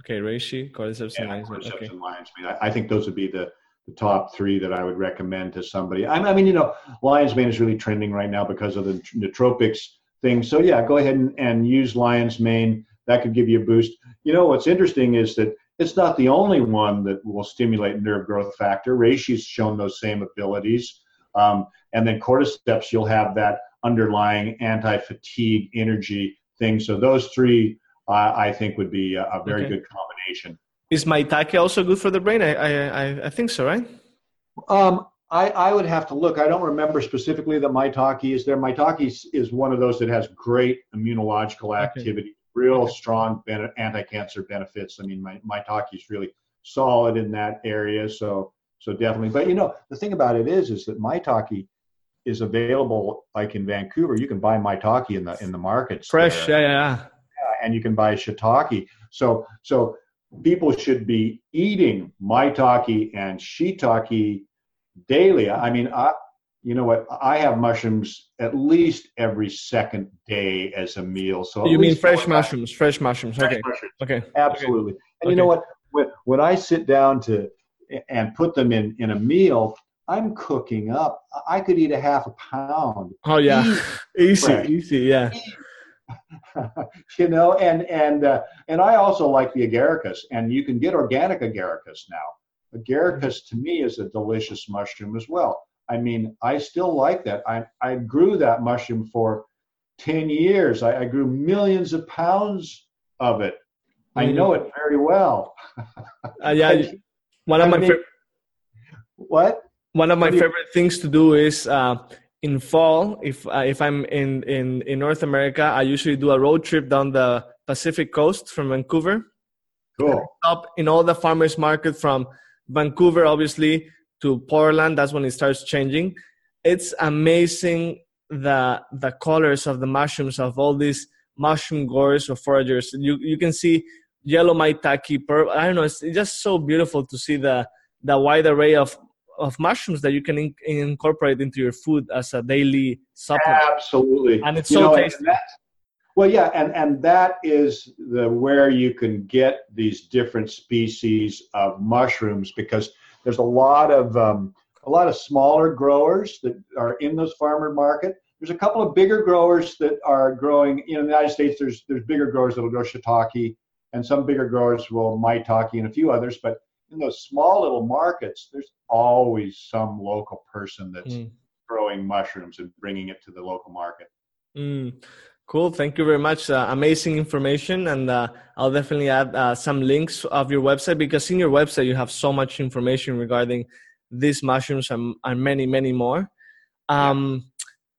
Okay, reishi, cordyceps, yeah, and lion's mane. Okay. and lion's mane. I, I, think those would be the, the top three that I would recommend to somebody. I, I, mean, you know, lion's mane is really trending right now because of the nootropics thing. So yeah, go ahead and, and use lion's mane. That could give you a boost. You know, what's interesting is that it's not the only one that will stimulate nerve growth factor. Reishi's shown those same abilities. Um, and then cordyceps, you'll have that underlying anti-fatigue energy thing. So those three I think would be a, a very okay. good combination. Is maitake also good for the brain? I, I, I think so, right? Um, I, I would have to look. I don't remember specifically that maitake is there. Maitake is one of those that has great immunological activity, okay. real strong ben- anti-cancer benefits. I mean, my, maitake is really solid in that area. So, so definitely. But you know, the thing about it is, is that maitake is available like in Vancouver. You can buy maitake in the in the markets. Fresh, there. yeah, yeah and you can buy shiitake. So so people should be eating maitake and shiitake daily. I mean, I, you know what? I have mushrooms at least every second day as a meal. So you mean fresh mushrooms? Fresh mushrooms. Fresh okay. Mushrooms. Okay. Absolutely. Okay. And you know what? When, when I sit down to and put them in in a meal, I'm cooking up. I could eat a half a pound. Oh yeah, easy, easy, yeah. you know, and and uh, and I also like the agaricus, and you can get organic agaricus now. Agaricus to me is a delicious mushroom as well. I mean, I still like that. I I grew that mushroom for ten years. I, I grew millions of pounds of it. Mm-hmm. I know it very well. uh, yeah, one of I my mean, what one of my favorite things to do is uh, in fall, if uh, if I'm in, in in North America, I usually do a road trip down the Pacific coast from Vancouver. Cool. Up in all the farmers market from Vancouver, obviously, to Portland. That's when it starts changing. It's amazing the the colors of the mushrooms of all these mushroom growers or foragers. You you can see yellow maitake, purple. I don't know. It's just so beautiful to see the the wide array of of mushrooms that you can in- incorporate into your food as a daily supplement. Absolutely, and it's you so know, tasty. Well, yeah, and and that is the where you can get these different species of mushrooms because there's a lot of um, a lot of smaller growers that are in those farmer market. There's a couple of bigger growers that are growing you know, in the United States. There's there's bigger growers that'll grow shiitake, and some bigger growers will maitake and a few others. But in those small little markets, there's always some local person that's mm. growing mushrooms and bringing it to the local market. Mm. Cool. Thank you very much. Uh, amazing information. And uh, I'll definitely add uh, some links of your website because in your website, you have so much information regarding these mushrooms and, and many, many more. Um,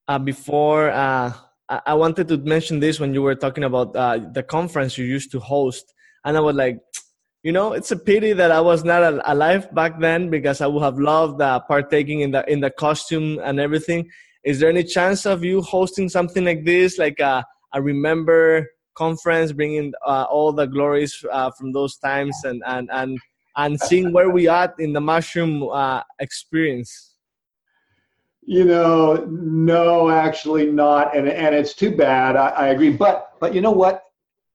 uh, before, uh, I wanted to mention this when you were talking about uh, the conference you used to host. And I was like, you know, it's a pity that I was not alive back then because I would have loved uh, partaking in the in the costume and everything. Is there any chance of you hosting something like this, like a, a remember conference, bringing uh, all the glories uh, from those times and and and and seeing where we are in the mushroom uh, experience? You know, no, actually not, and and it's too bad. I, I agree, but but you know what?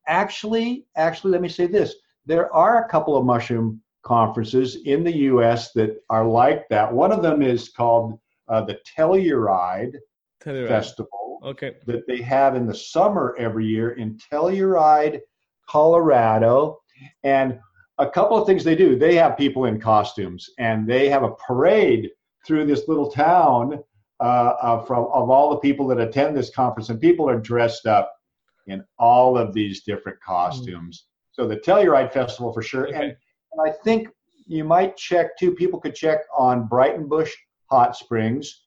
Actually, actually, let me say this there are a couple of mushroom conferences in the U.S. that are like that. One of them is called uh, the Telluride, Telluride, Festival. Okay. That they have in the summer every year in Telluride, Colorado, and a couple of things they do. They have people in costumes, and they have a parade through this little town uh, uh, from of all the people that attend this conference, and people are dressed up in all of these different costumes. Mm. So the Telluride Festival for sure. Okay. And, and I think you might check too, people could check on Breitenbush Hot Springs.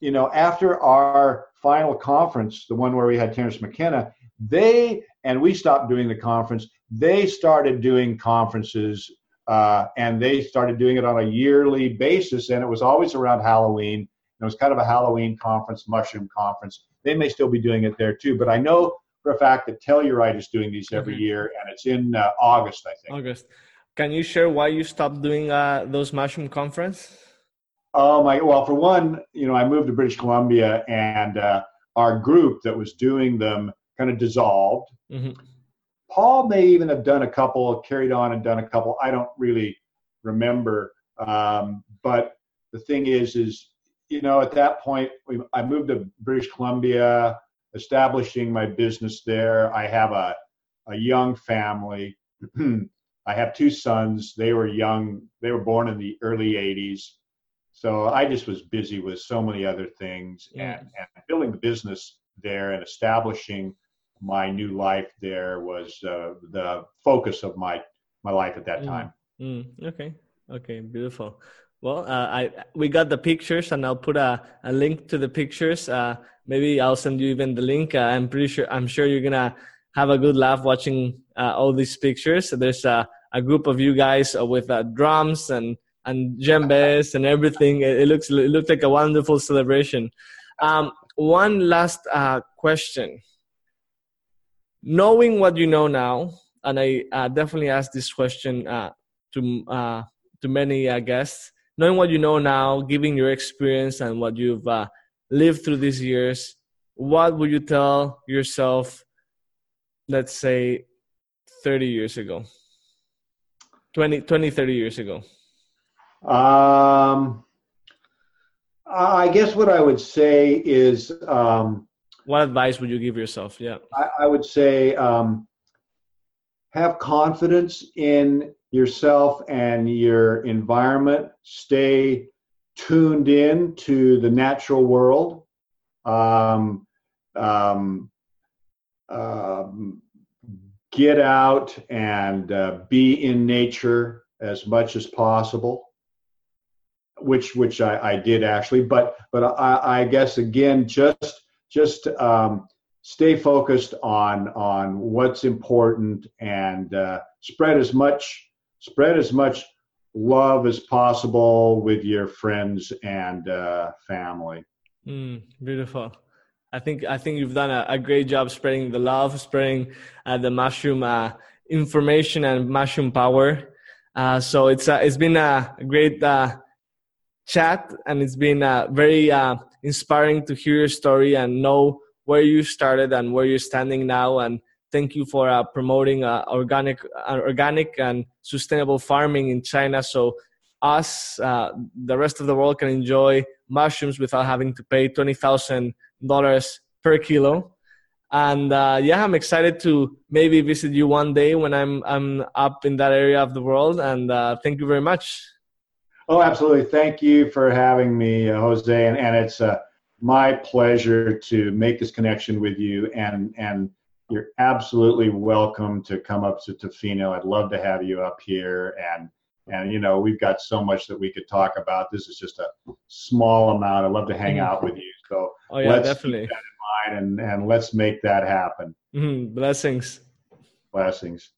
You know, after our final conference, the one where we had Terence McKenna, they and we stopped doing the conference. they started doing conferences uh, and they started doing it on a yearly basis, and it was always around Halloween. It was kind of a Halloween conference, mushroom conference. They may still be doing it there too, but I know for a fact that Telluride is doing these every year, and it's in uh, August, I think. August. Can you share why you stopped doing uh, those mushroom conference? Oh my! Well, for one, you know, I moved to British Columbia, and uh, our group that was doing them kind of dissolved. Mm-hmm. Paul may even have done a couple, carried on and done a couple. I don't really remember. Um, but the thing is, is you know, at that point, we, I moved to British Columbia, establishing my business there. I have a a young family. I have two sons. They were young. They were born in the early '80s. So I just was busy with so many other things and, and building the business there and establishing my new life there was uh, the focus of my my life at that mm. time. Mm. Okay, okay, beautiful. Well, uh, I we got the pictures, and I'll put a, a link to the pictures. Uh, maybe I'll send you even the link. Uh, I'm pretty sure. I'm sure you're gonna have a good laugh watching uh, all these pictures. There's a, a group of you guys with uh, drums and and djembes and everything. It, it, looks it looks like a wonderful celebration. Um, one last question knowing what you know now, and I uh, definitely asked this question uh, to uh, to many uh, guests. Knowing what you know now, giving your experience and what you've uh, lived through these years, what would you tell yourself? Let's say 30 years ago 20 20 30 years ago um i guess what i would say is um what advice would you give yourself? Yeah, I, I would say um, have confidence in yourself and your environment. Stay tuned in to the natural world. Um, um, um, get out and uh, be in nature as much as possible which which I, I did actually but but I, I guess again just just um, stay focused on on what's important and uh, spread as much spread as much love as possible with your friends and uh, family. Mm, beautiful. I think I think you've done a, a great job spreading the love, spreading uh, the mushroom uh, information and mushroom power. Uh, so it's uh, it's been a great uh, chat, and it's been very inspiring to hear your story and know where you started and where you're standing now. And thank you for promoting organic, organic and sustainable farming in China, so us, uh, the rest of the world, can enjoy mushrooms without having to pay twenty thousand dollars per kilo. And yeah, I'm excited to maybe visit you one day when I'm I'm up in that area of the world. And thank you very much. Oh, absolutely. Thank you for having me, uh, Jose. And, and it's uh, my pleasure to make this connection with you. And, and you're absolutely welcome to come up to Tofino. I'd love to have you up here. And, and, you know, we've got so much that we could talk about. This is just a small amount. I'd love to hang out with you. So oh, yeah, let's definitely. keep that in mind and, and let's make that happen. Mm-hmm. Blessings. Blessings.